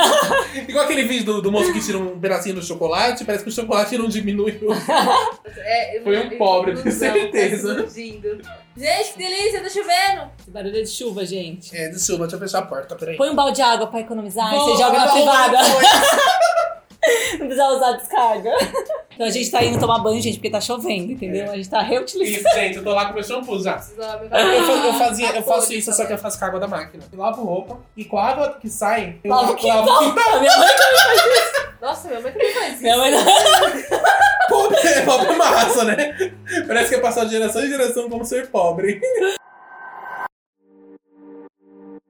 Igual aquele vídeo do, do moço que tira um pedacinho do chocolate, parece que o chocolate não diminui. o- É, Foi um pobre, certeza. tá surgindo. Gente, que delícia, tá chovendo. Esse barulho é de chuva, gente. É, desculpa, deixa eu fechar a porta, peraí. Põe um balde de água pra economizar e Vou- você joga na privada. Não precisa usar a descarga. Então a gente tá indo tomar banho, gente, porque tá chovendo, entendeu? A gente tá reutilizando. Isso, gente, eu tô lá com meu shampoo já. Eu, eu, fazia, eu faço isso, tá só que eu faço com a água da máquina. Eu lavo roupa e com a água que sai, eu lavo lavo o quintal. Minha mãe também faz isso. Nossa, minha mãe também faz isso. Minha mãe não. Pobre é pobre massa, né? Parece que é passar de geração em geração como ser pobre.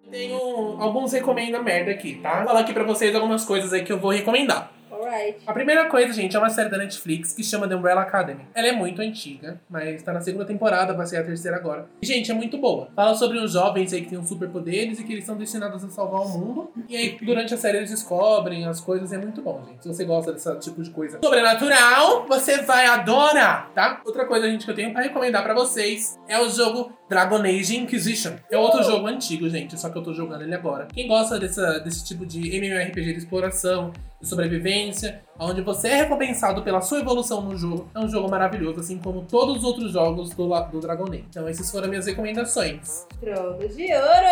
Tenho alguns recomenda merda aqui, tá? Vou falar aqui pra vocês algumas coisas aí que eu vou recomendar. Alright. A primeira coisa, gente, é uma série da Netflix que chama The Umbrella Academy. Ela é muito antiga, mas tá na segunda temporada, vai ser a terceira agora. E, gente, é muito boa. Fala sobre uns jovens aí que têm superpoderes e que eles são destinados a salvar o mundo. E aí, durante a série, eles descobrem as coisas. É muito bom, gente. Se você gosta desse tipo de coisa sobrenatural, você vai adorar, tá? Outra coisa, gente, que eu tenho pra recomendar pra vocês é o jogo Dragon Age Inquisition. É outro jogo antigo, gente, só que eu tô jogando ele agora. Quem gosta dessa, desse tipo de MMORPG de exploração, de sobrevivência, onde você é recompensado pela sua evolução no jogo, é um jogo maravilhoso, assim como todos os outros jogos do, do Dragon Age. Então, essas foram as minhas recomendações. Trono de ouro!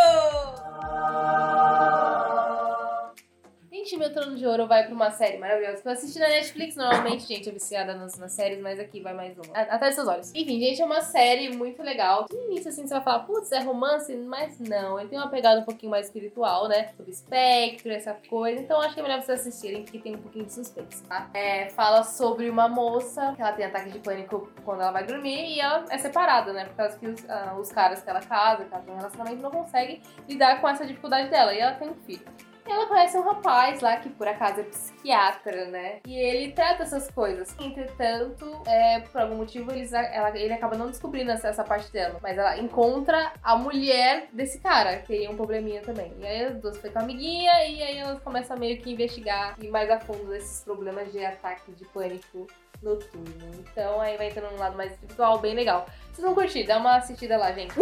Gente, meu trono de ouro vai pra uma série maravilhosa que eu assisti na Netflix normalmente, gente, é viciada nas, nas séries, mas aqui vai mais uma. A- Atrás dos seus olhos. Enfim, gente, é uma série muito legal. No início, assim, você vai falar, putz, é romance, mas não. Ele tem uma pegada um pouquinho mais espiritual, né? Sobre espectro, essa coisa. Então acho que é melhor vocês assistirem, porque tem um pouquinho de suspense, tá? É, fala sobre uma moça que ela tem ataque de pânico quando ela vai dormir e ela é separada, né? Por causa que os, ah, os caras que ela casa, que ela tem relacionamento, não conseguem lidar com essa dificuldade dela. E ela tem um filho. Ela conhece um rapaz lá que por acaso é psiquiatra, né? E ele trata essas coisas. Entretanto, é, por algum motivo eles, ela- ele acaba não descobrindo essa, essa parte dela. Mas ela encontra a mulher desse cara, que tem um probleminha também. E aí as duas ficam amiguinha e aí elas começam a meio que investigar e mais a fundo desses problemas de ataque de pânico noturno. Então aí vai entrando num lado mais espiritual, bem legal. Vocês vão curtir, dá uma assistida lá, gente.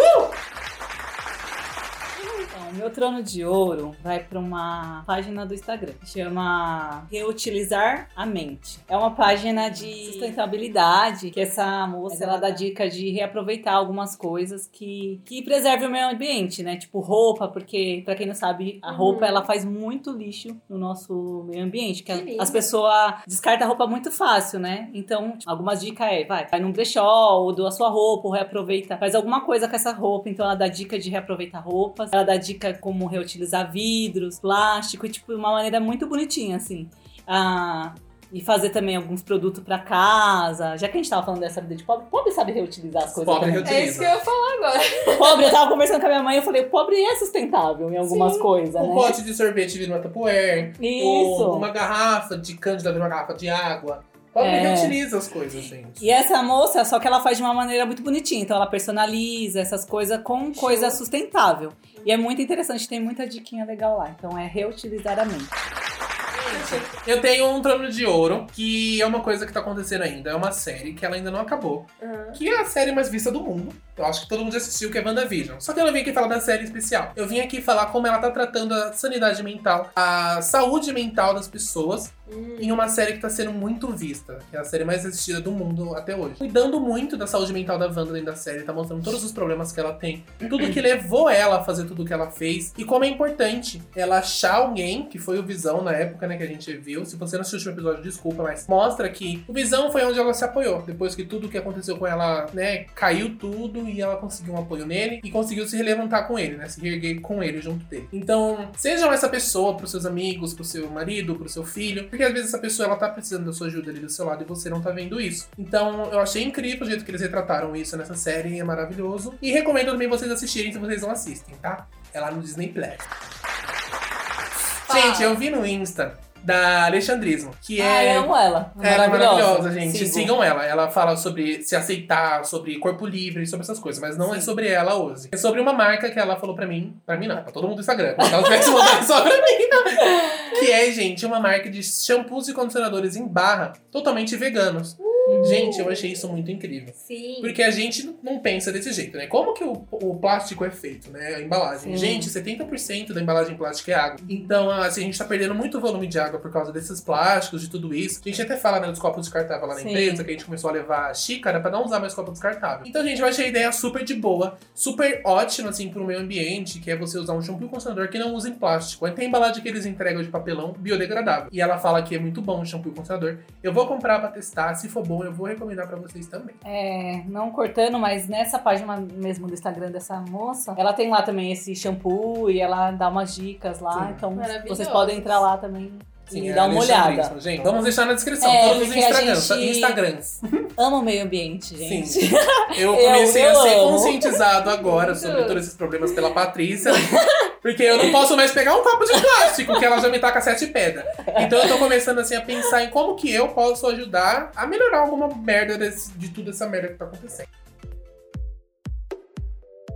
Então, meu trono de ouro vai para uma página do Instagram. Chama Reutilizar a Mente. É uma página de sustentabilidade que essa moça ela dá dica de reaproveitar algumas coisas que, que preservem o meio ambiente, né? Tipo roupa, porque para quem não sabe, a Uhum. roupa ela faz muito lixo no nosso meio ambiente. Que Que as pessoas descartam a roupa muito fácil, né? Então, algumas dicas é, vai, vai num brechó, ou doa sua roupa, ou reaproveita, faz alguma coisa com essa roupa. Então, ela dá dica de reaproveitar roupas, ela dá dica como reutilizar vidros, plástico, e tipo, de uma maneira muito bonitinha, assim. Ah, e fazer também alguns produtos pra casa. Já que a gente tava falando dessa vida de pobre, pobre sabe reutilizar as coisas Pobre reutiliza. É isso que eu ia falar agora. Pobre, eu tava conversando com a minha mãe, eu falei, pobre é sustentável em algumas Sim. coisas, Um né? pote de sorvete vira uma Tupperware. Isso. Ou uma garrafa de cândida vira uma garrafa de água. Pobre É. reutiliza as coisas, gente. E essa moça, só que ela faz de uma maneira muito bonitinha. Então ela personaliza essas coisas com coisa sustentável. E é muito interessante, tem muita diquinha legal lá. Então é reutilizar a mente. Eu tenho um trono de ouro, que é uma coisa que tá acontecendo ainda. É uma série que ela ainda não acabou. Uhum. Que é a série mais vista do mundo. Eu acho que todo mundo já assistiu, que é WandaVision. Só que eu não vim aqui falar da série especial. Eu vim aqui falar como ela tá tratando a sanidade mental, a saúde mental das pessoas Hum. em uma série que tá sendo muito vista. Que é a série mais assistida do mundo até hoje. Cuidando muito da saúde mental da Wanda dentro da série, tá mostrando todos os problemas que ela tem, tudo que levou ela a fazer tudo que ela fez e como é importante ela achar alguém, que foi o Visão na época, né, que a gente viu. Se você não assistiu o episódio, desculpa, mas mostra que o Visão foi onde ela se apoiou. Depois que tudo que aconteceu com ela, né, caiu tudo e ela conseguiu um apoio nele e conseguiu se levantar com ele, né? Se reerguer com ele junto dele. Então, sejam essa pessoa pros seus amigos, pro seu marido, pro seu filho, porque às vezes essa pessoa ela tá precisando da sua ajuda ali do seu lado e você não tá vendo isso. Então, eu achei incrível o jeito que eles retrataram isso nessa série, é maravilhoso. E recomendo também vocês assistirem se vocês não assistem, tá? É lá no Disney Plus. Gente, eu vi no Insta da Alexandrismo, que Ah, é eu amo ela. ela é maravilhosa, gente. Sigo. Sigam ela. Ela fala sobre se aceitar, sobre corpo livre, sobre essas coisas. Mas não é Sim. sobre ela hoje. É sobre uma marca que ela falou pra mim. Pra mim não, é pra todo mundo do Instagram. Se ela tivesse mandado só pra mim. não. Que é, gente, uma marca de shampoos e condicionadores em barra totalmente veganos. Gente, eu achei isso muito incrível. Sim. Porque a gente não pensa desse jeito, né? Como que o, o plástico é feito, né? A embalagem. Sim. Gente, 70% da embalagem plástica é água. Então, assim, a gente tá perdendo muito volume de água por causa desses plásticos, de tudo isso. A gente até fala, né, dos copos descartáveis lá na Sim. empresa, que a gente começou a levar xícara pra não usar mais copo descartável. Então, gente, eu achei a ideia super de boa, super ótima, assim, pro meio ambiente, que é você usar um shampoo e condicionador que não usa em plástico. Tem a embalagem que eles entregam de papelão biodegradável. E ela fala que é muito bom o shampoo e condicionador. Eu vou comprar pra testar, se for bom, eu vou recomendar pra vocês também. É, não cortando, mas nessa página mesmo do Instagram dessa moça, ela tem lá também esse shampoo e ela dá umas dicas lá. Sim. Então vocês podem entrar lá também e é dar uma olhada. Alexandrismo, Gente, vamos deixar na descrição É, todos os Instagrams. gente- Instagrams. Amo o meio ambiente, gente. Sim. Eu comecei Eu- a ser eu amo. conscientizado agora sobre todos esses problemas pela Patrícia. Porque eu não posso mais pegar um copo de plástico, que ela já me taca sete pedras. Então eu tô começando assim a pensar em como que eu posso ajudar a melhorar alguma merda desse- de tudo essa merda que tá acontecendo.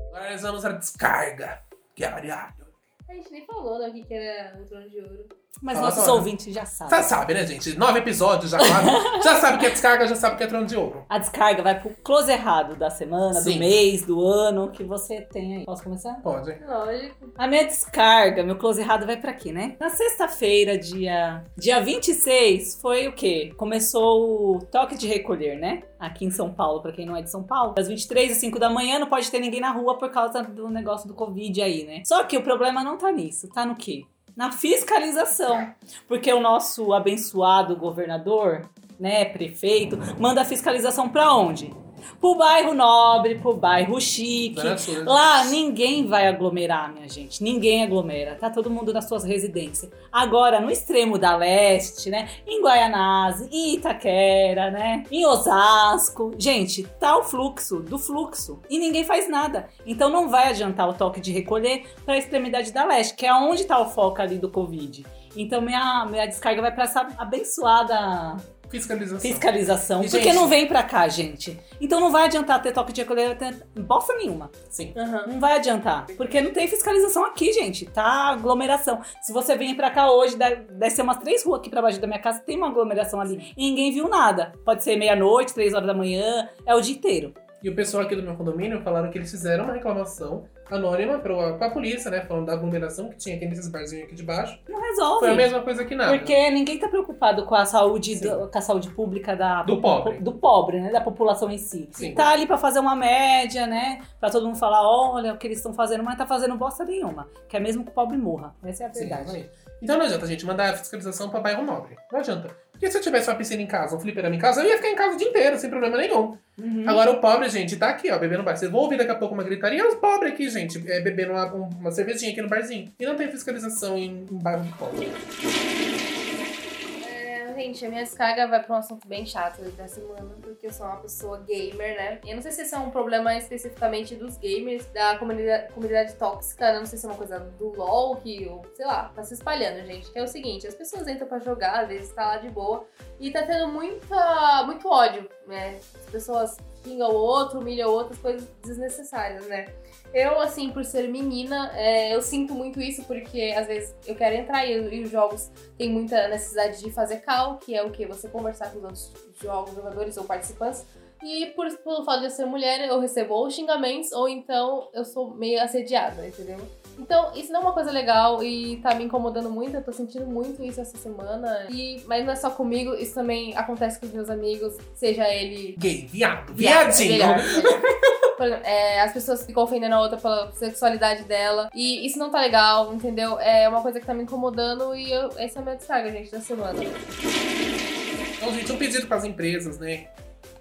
Agora nós vamos à descarga, que é variável. A gente nem falou né, o que era o trono de ouro. Mas Fala nossos agora. ouvintes já sabem. Já sabe, né, gente? Nove episódios já quase. já sabe que é descarga, já sabe que é trono de ouro. A descarga vai pro close errado da semana, Sim. do mês, do ano que você tem aí. Posso começar? Pode. Lógico. A minha descarga, meu close errado vai pra aqui, né? Na sexta-feira, dia, dia 26, foi o quê? Começou o toque de recolher, né? Aqui em São Paulo, pra quem não é de São Paulo. Das 23 às 5 da manhã não pode ter ninguém na rua por causa do negócio do Covid aí, né? Só que o problema não tá nisso, tá no quê? Na fiscalização. Porque o nosso abençoado governador, né, prefeito, manda a fiscalização pra onde? Pro bairro nobre, pro bairro chique? Lá ninguém vai aglomerar, minha gente. Ninguém aglomera. Tá todo mundo nas suas residências. Agora, no extremo da leste, né? Em Guaianazes, em Itaquera, né? Em Osasco. Gente, tá o fluxo do fluxo. E ninguém faz nada. Então não vai adiantar o toque de recolher para a extremidade da leste, que é onde tá o foco ali do Covid. Então minha, minha descarga vai pra essa abençoada Fiscalização. fiscalização. Porque não vem pra cá, gente. Então não vai adiantar ter toque de recolher bosta nenhuma. Sim. Aham. Não vai adiantar. Porque não tem fiscalização aqui, gente. Tá aglomeração. Se você vir pra cá hoje, deve, deve ser umas três ruas aqui pra baixo da minha casa, tem uma aglomeração ali. E ninguém viu nada. Pode ser meia-noite, três horas da manhã, é o dia inteiro. E o pessoal aqui do meu condomínio falaram que eles fizeram uma reclamação anônima pra, pra polícia, né? Falando da aglomeração que tinha aqui nesses barzinhos aqui de baixo. Não resolve. Foi a mesma coisa que nada. Porque ninguém tá preocupado com a saúde, Sim. do- com a saúde pública da, Do pobre. do pobre, né? Da população em si. Sim. Tá ali pra fazer uma média, né? Pra todo mundo falar, olha o que eles estão fazendo, mas tá fazendo bosta nenhuma. Quer mesmo que o pobre morra. Essa é a Sim, verdade. exatamente. Então não adianta, gente, mandar a fiscalização pra bairro nobre. Não adianta. Porque se eu tivesse uma piscina em casa, um fliperama em casa, eu ia ficar em casa o dia inteiro, sem problema nenhum. Uhum. Agora o pobre, gente, tá aqui, ó, bebendo bar. Vocês vão ouvir daqui a pouco uma gritaria. Os pobres aqui, gente, é, bebendo uma, um- uma cervejinha aqui no barzinho. E não tem fiscalização em, em bairro de pobre. Gente, a minha descarga vai pra um assunto bem chato da semana, porque eu sou uma pessoa gamer, né? Eu não sei se esse é um problema especificamente dos gamers, da comunidade, comunidade tóxica, né? não sei se é uma coisa do LoL, que, ou, sei lá, tá se espalhando, gente. Que é o seguinte, as pessoas entram pra jogar, às vezes tá lá de boa, e tá tendo muita, muito ódio, né? As pessoas xingam o outro, humilham o outro, coisas desnecessárias, né? Eu, assim, por ser menina, é, eu sinto muito isso porque às vezes eu quero entrar e, e os jogos têm muita necessidade de fazer call, que é o que? Você conversar com os outros jogos, jogadores ou participantes. E por, pelo fato de eu ser mulher, eu recebo ou xingamentos ou então eu sou meio assediada, entendeu? Então, isso não é uma coisa legal e tá me incomodando muito, eu tô sentindo muito isso essa semana. E, mas não é só comigo, isso também acontece com os meus amigos, seja ele Gay, viado, Viado, viadinho. é, as pessoas ficam ofendendo a outra pela sexualidade dela. E isso não tá legal, entendeu? É uma coisa que tá me incomodando e eu, essa é a minha descarga, gente, da semana. Então, gente, um pedido pras empresas, né?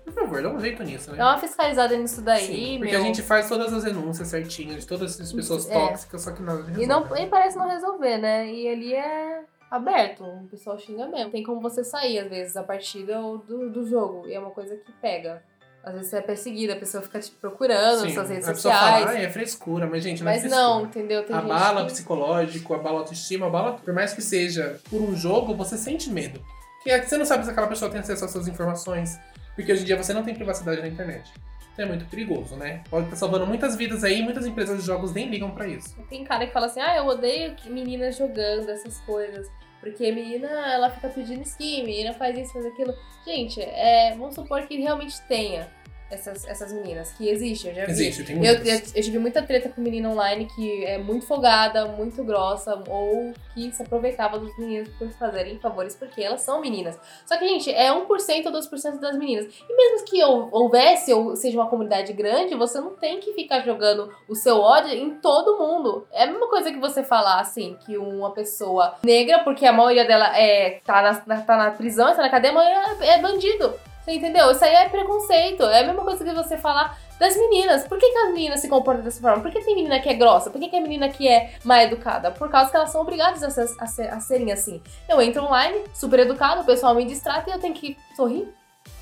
Por favor, dá um jeito nisso, né? Dá uma fiscalizada nisso daí, Sim, porque meu. a gente faz todas as denúncias certinhas de todas essas pessoas É. tóxicas, só que nada E, não, resolve. e parece não resolver, né? E ali é aberto, o pessoal xinga mesmo. Tem como você sair, às vezes, da partida ou do, do jogo. E é uma coisa que pega. Às vezes você é perseguida, a pessoa fica te procurando nas Sim, suas redes a pessoa sociais. fala, ah, é frescura, mas gente, não é mas não, entendeu? Tem abala gente que... psicológico, abala autoestima, abala. Por mais que seja por um jogo, você sente medo. Porque é que você não sabe se aquela pessoa tem acesso às suas informações. Porque hoje em dia você não tem privacidade na internet. Então é muito perigoso, né? Pode estar salvando muitas vidas aí, muitas empresas de jogos nem ligam pra isso. Tem cara que fala assim, ah, eu odeio que meninas jogando essas coisas. Porque menina, ela fica pedindo skin, menina faz isso, faz aquilo. Gente, é, vamos supor que realmente tenha essas, essas meninas, que existe, eu já vi. Existe, tem Eu, muitas. eu, eu tive muita treta com menina online que é muito folgada, muito grossa, ou que se aproveitava dos meninos por fazerem favores, porque elas são meninas. Só que, gente, é 1% ou 2% das meninas. E mesmo que hou- houvesse, ou seja uma comunidade grande, você não tem que ficar jogando o seu ódio em todo mundo. É a mesma coisa que você falar, assim, que uma pessoa negra, porque a maioria dela é, tá, na, na- tá na prisão, está na cadeia, a maioria é bandido. Você entendeu? Isso aí é preconceito. É a mesma coisa que você falar das meninas. Por que, que as meninas se comportam dessa forma? Por que tem menina que é grossa? Por que, que a menina que é mal educada? Por causa que elas são obrigadas a, ser- a ser- a serem assim. Eu entro online, super educado, o pessoal me distrata e eu tenho que sorrir.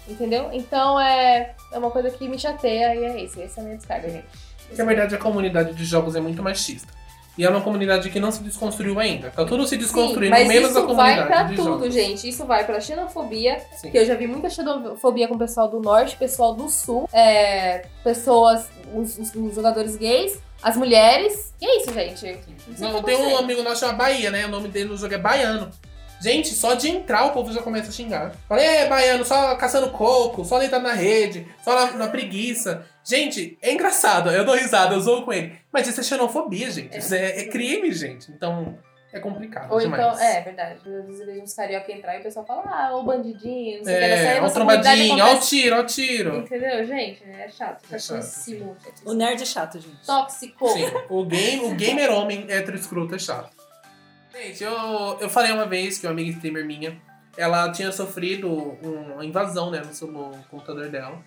Entendeu? Então é, é uma coisa que me chateia e é isso. Essa é a minha descarga, gente. Porque, verdade, a comunidade de jogos é muito machista. E é uma comunidade que não se desconstruiu ainda. Tá tudo se desconstruindo, Sim, mas menos isso a comunidade vai pra tudo, jogos. gente. Isso vai pra xenofobia, Sim. que eu já vi muita xenofobia com o pessoal do norte, pessoal do sul, é, pessoas, os, os- os jogadores gays, as mulheres. E é isso, gente. Não, tem um amigo nosso chamado Bahia, né? O nome dele no jogo é Baiano. Gente, só de entrar o povo já começa a xingar. Fala, é, Baiano, só caçando coco, só deitado na rede, só na, na preguiça. Gente, é engraçado, eu dou risada, eu zoo com ele. Mas isso é xenofobia, gente. Isso é, é crime, gente. Então, é complicado Ou demais. então, é verdade. Às vezes eu vejo uns carioca entrar e o pessoal fala, ah, ô bandidinho, não sei o que. É, aí, ó trombadinho, ó o tiro, ó o tiro. Entendeu, gente? É chato. É chato. Chatíssimo. chatíssimo. O nerd é chato, gente. Tóxico. Sim, o, game, o gamer homem hétero escroto é chato. Gente, eu, eu falei uma vez que uma amiga streamer minha, ela tinha sofrido um- uma invasão, né, no seu no computador dela.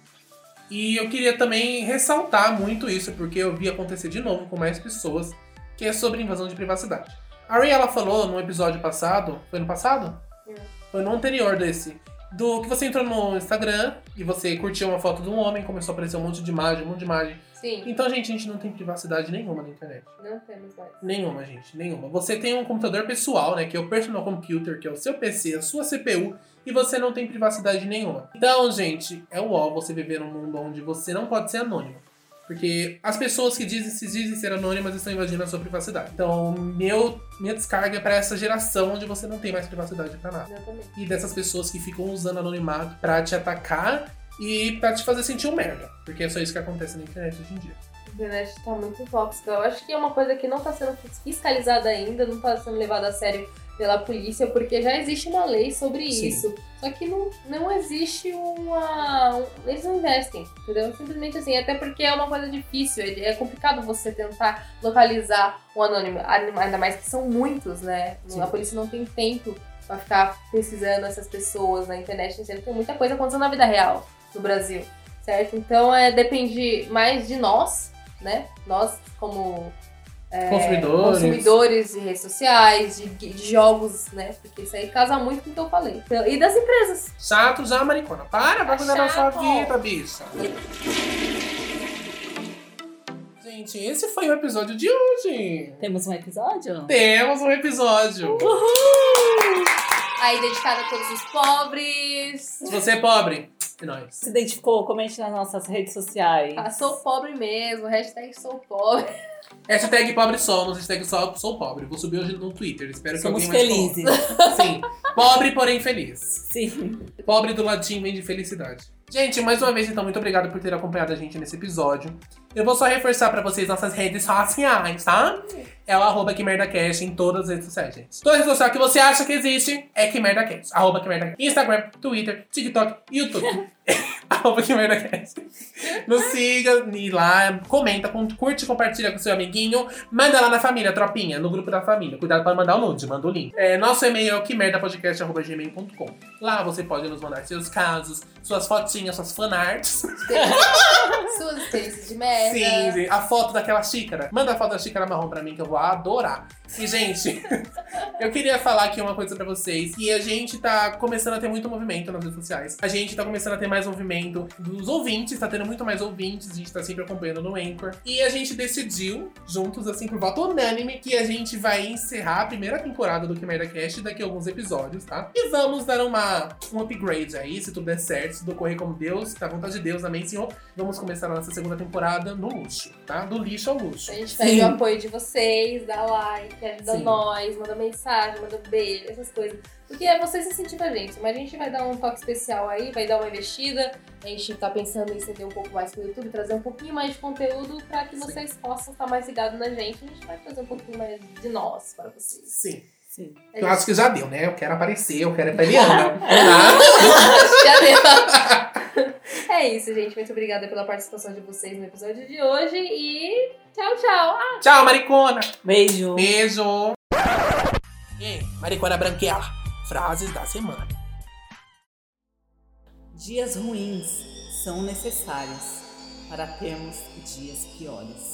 E eu queria também ressaltar muito isso, porque eu vi acontecer de novo com mais pessoas, que é sobre invasão de privacidade. A Ray, ela falou no episódio passado, foi no passado? Foi no anterior desse. Do que você entrou no Instagram e você curtiu uma foto de um homem, começou a aparecer um monte de imagem, um monte de imagem. Sim, Então, gente, a gente não tem privacidade nenhuma na internet. não temos mais. Nenhuma, gente, nenhuma. Você tem um computador pessoal, né, que é o personal computer, que é o seu PC, a sua CPU, e você não tem privacidade nenhuma. Então, gente, é o ó você viver num mundo onde você não pode ser anônimo. Porque as pessoas que dizem, se dizem ser anônimas estão invadindo a sua privacidade. Então, meu, minha descarga é pra essa geração onde você não tem mais privacidade pra nada. Exatamente. E dessas pessoas que ficam usando anonimato pra te atacar e pra te fazer sentir um merda. Porque é só isso que acontece na internet hoje em dia. A internet tá muito tóxica. Eu acho que é uma coisa que não tá sendo fiscalizada ainda, não tá sendo levada a sério pela polícia, porque já existe uma lei sobre Sim. isso. Só que não, não existe uma. um- eles não investem, entendeu? Simplesmente assim, até porque é uma coisa difícil, é complicado você tentar localizar um anônimo, ainda mais que são muitos, né? Sim. A polícia não tem tempo pra ficar pesquisando essas pessoas na internet, sendo que tem muita coisa acontecendo na vida real no Brasil, certo? Então é, depende mais de nós, né? Nós como é, Consumidores. consumidores de redes sociais, de, de jogos, né? Porque isso aí casa muito com o que eu falei. E das empresas. Chato já, maricona. Para, vai cuidar da sua vida, bicha. Gente, esse foi o episódio de hoje. Temos um episódio? Temos um episódio. Aí dedicado a todos os pobres. Se você é pobre, é nóis. Se identificou? Comente nas nossas redes sociais. Ah, sou pobre mesmo, hashtag sou pobre. Hashtag pobre somos, hashtag só sou pobre. Vou subir hoje no Twitter. Espero Somos que alguém mais felizes. Sim. Pobre, porém feliz. Sim. Pobre do latim vem de felicidade. Gente, mais uma vez, então, muito obrigado por ter acompanhado a gente nesse episódio. Eu vou só reforçar pra vocês nossas redes sociais, tá? É o arroba que em todas as redes sociais, gente. Toda rede social que você acha que existe é que merda cast. Arroba que. Instagram, Twitter, TikTok, YouTube. arroba que. Nos siga e lá, comenta, com- curte, compartilha com seu amiguinho. Manda lá na família, tropinha, no grupo da família. Cuidado pra mandar o nude, manda o link. É, nosso e-mail é o que gmail.com. Lá você pode nos mandar seus casos, suas fotinhas, suas fanarts. Suas experiências de merda. Sim, sim. A foto daquela xícara. Manda a foto da xícara marrom pra mim que eu vou adorar. E, gente, eu queria falar aqui uma coisa pra vocês. Que a gente tá começando a ter muito movimento nas redes sociais. A gente tá começando a ter mais movimento dos ouvintes, tá tendo muito mais ouvintes. A gente tá sempre acompanhando no Anchor. E a gente decidiu, juntos, assim, por voto unânime, que a gente vai encerrar a primeira temporada do Que Merda Cast daqui a alguns episódios, tá? E vamos dar uma, um upgrade aí, se tudo der certo, se tudo correr como Deus, tá à vontade de Deus, amém, Senhor. Vamos começar a nossa segunda temporada no luxo, tá? Do lixo ao luxo. A gente pede o apoio de vocês, dá like, ajuda Sim. nós, manda mensagem, manda beijo, essas coisas. Porque é vocês incentivam a gente. Mas a gente vai dar um toque especial aí, vai dar uma investida. A gente tá pensando em estender um pouco mais pro YouTube, trazer um pouquinho mais de conteúdo pra que Sim. vocês possam estar mais ligados na gente. A gente vai trazer um pouquinho mais de nós para vocês. Sim. Sim. Eu acho que já deu, né? Eu quero aparecer, eu quero ir pra Eliana. tá? Já deu. É isso, gente. Muito obrigada pela participação de vocês no episódio de hoje e tchau, tchau. Ah, Tchau, maricona. Beijo. Beijo. E maricona branquela. Frases da semana. Dias ruins são necessários para termos dias piores.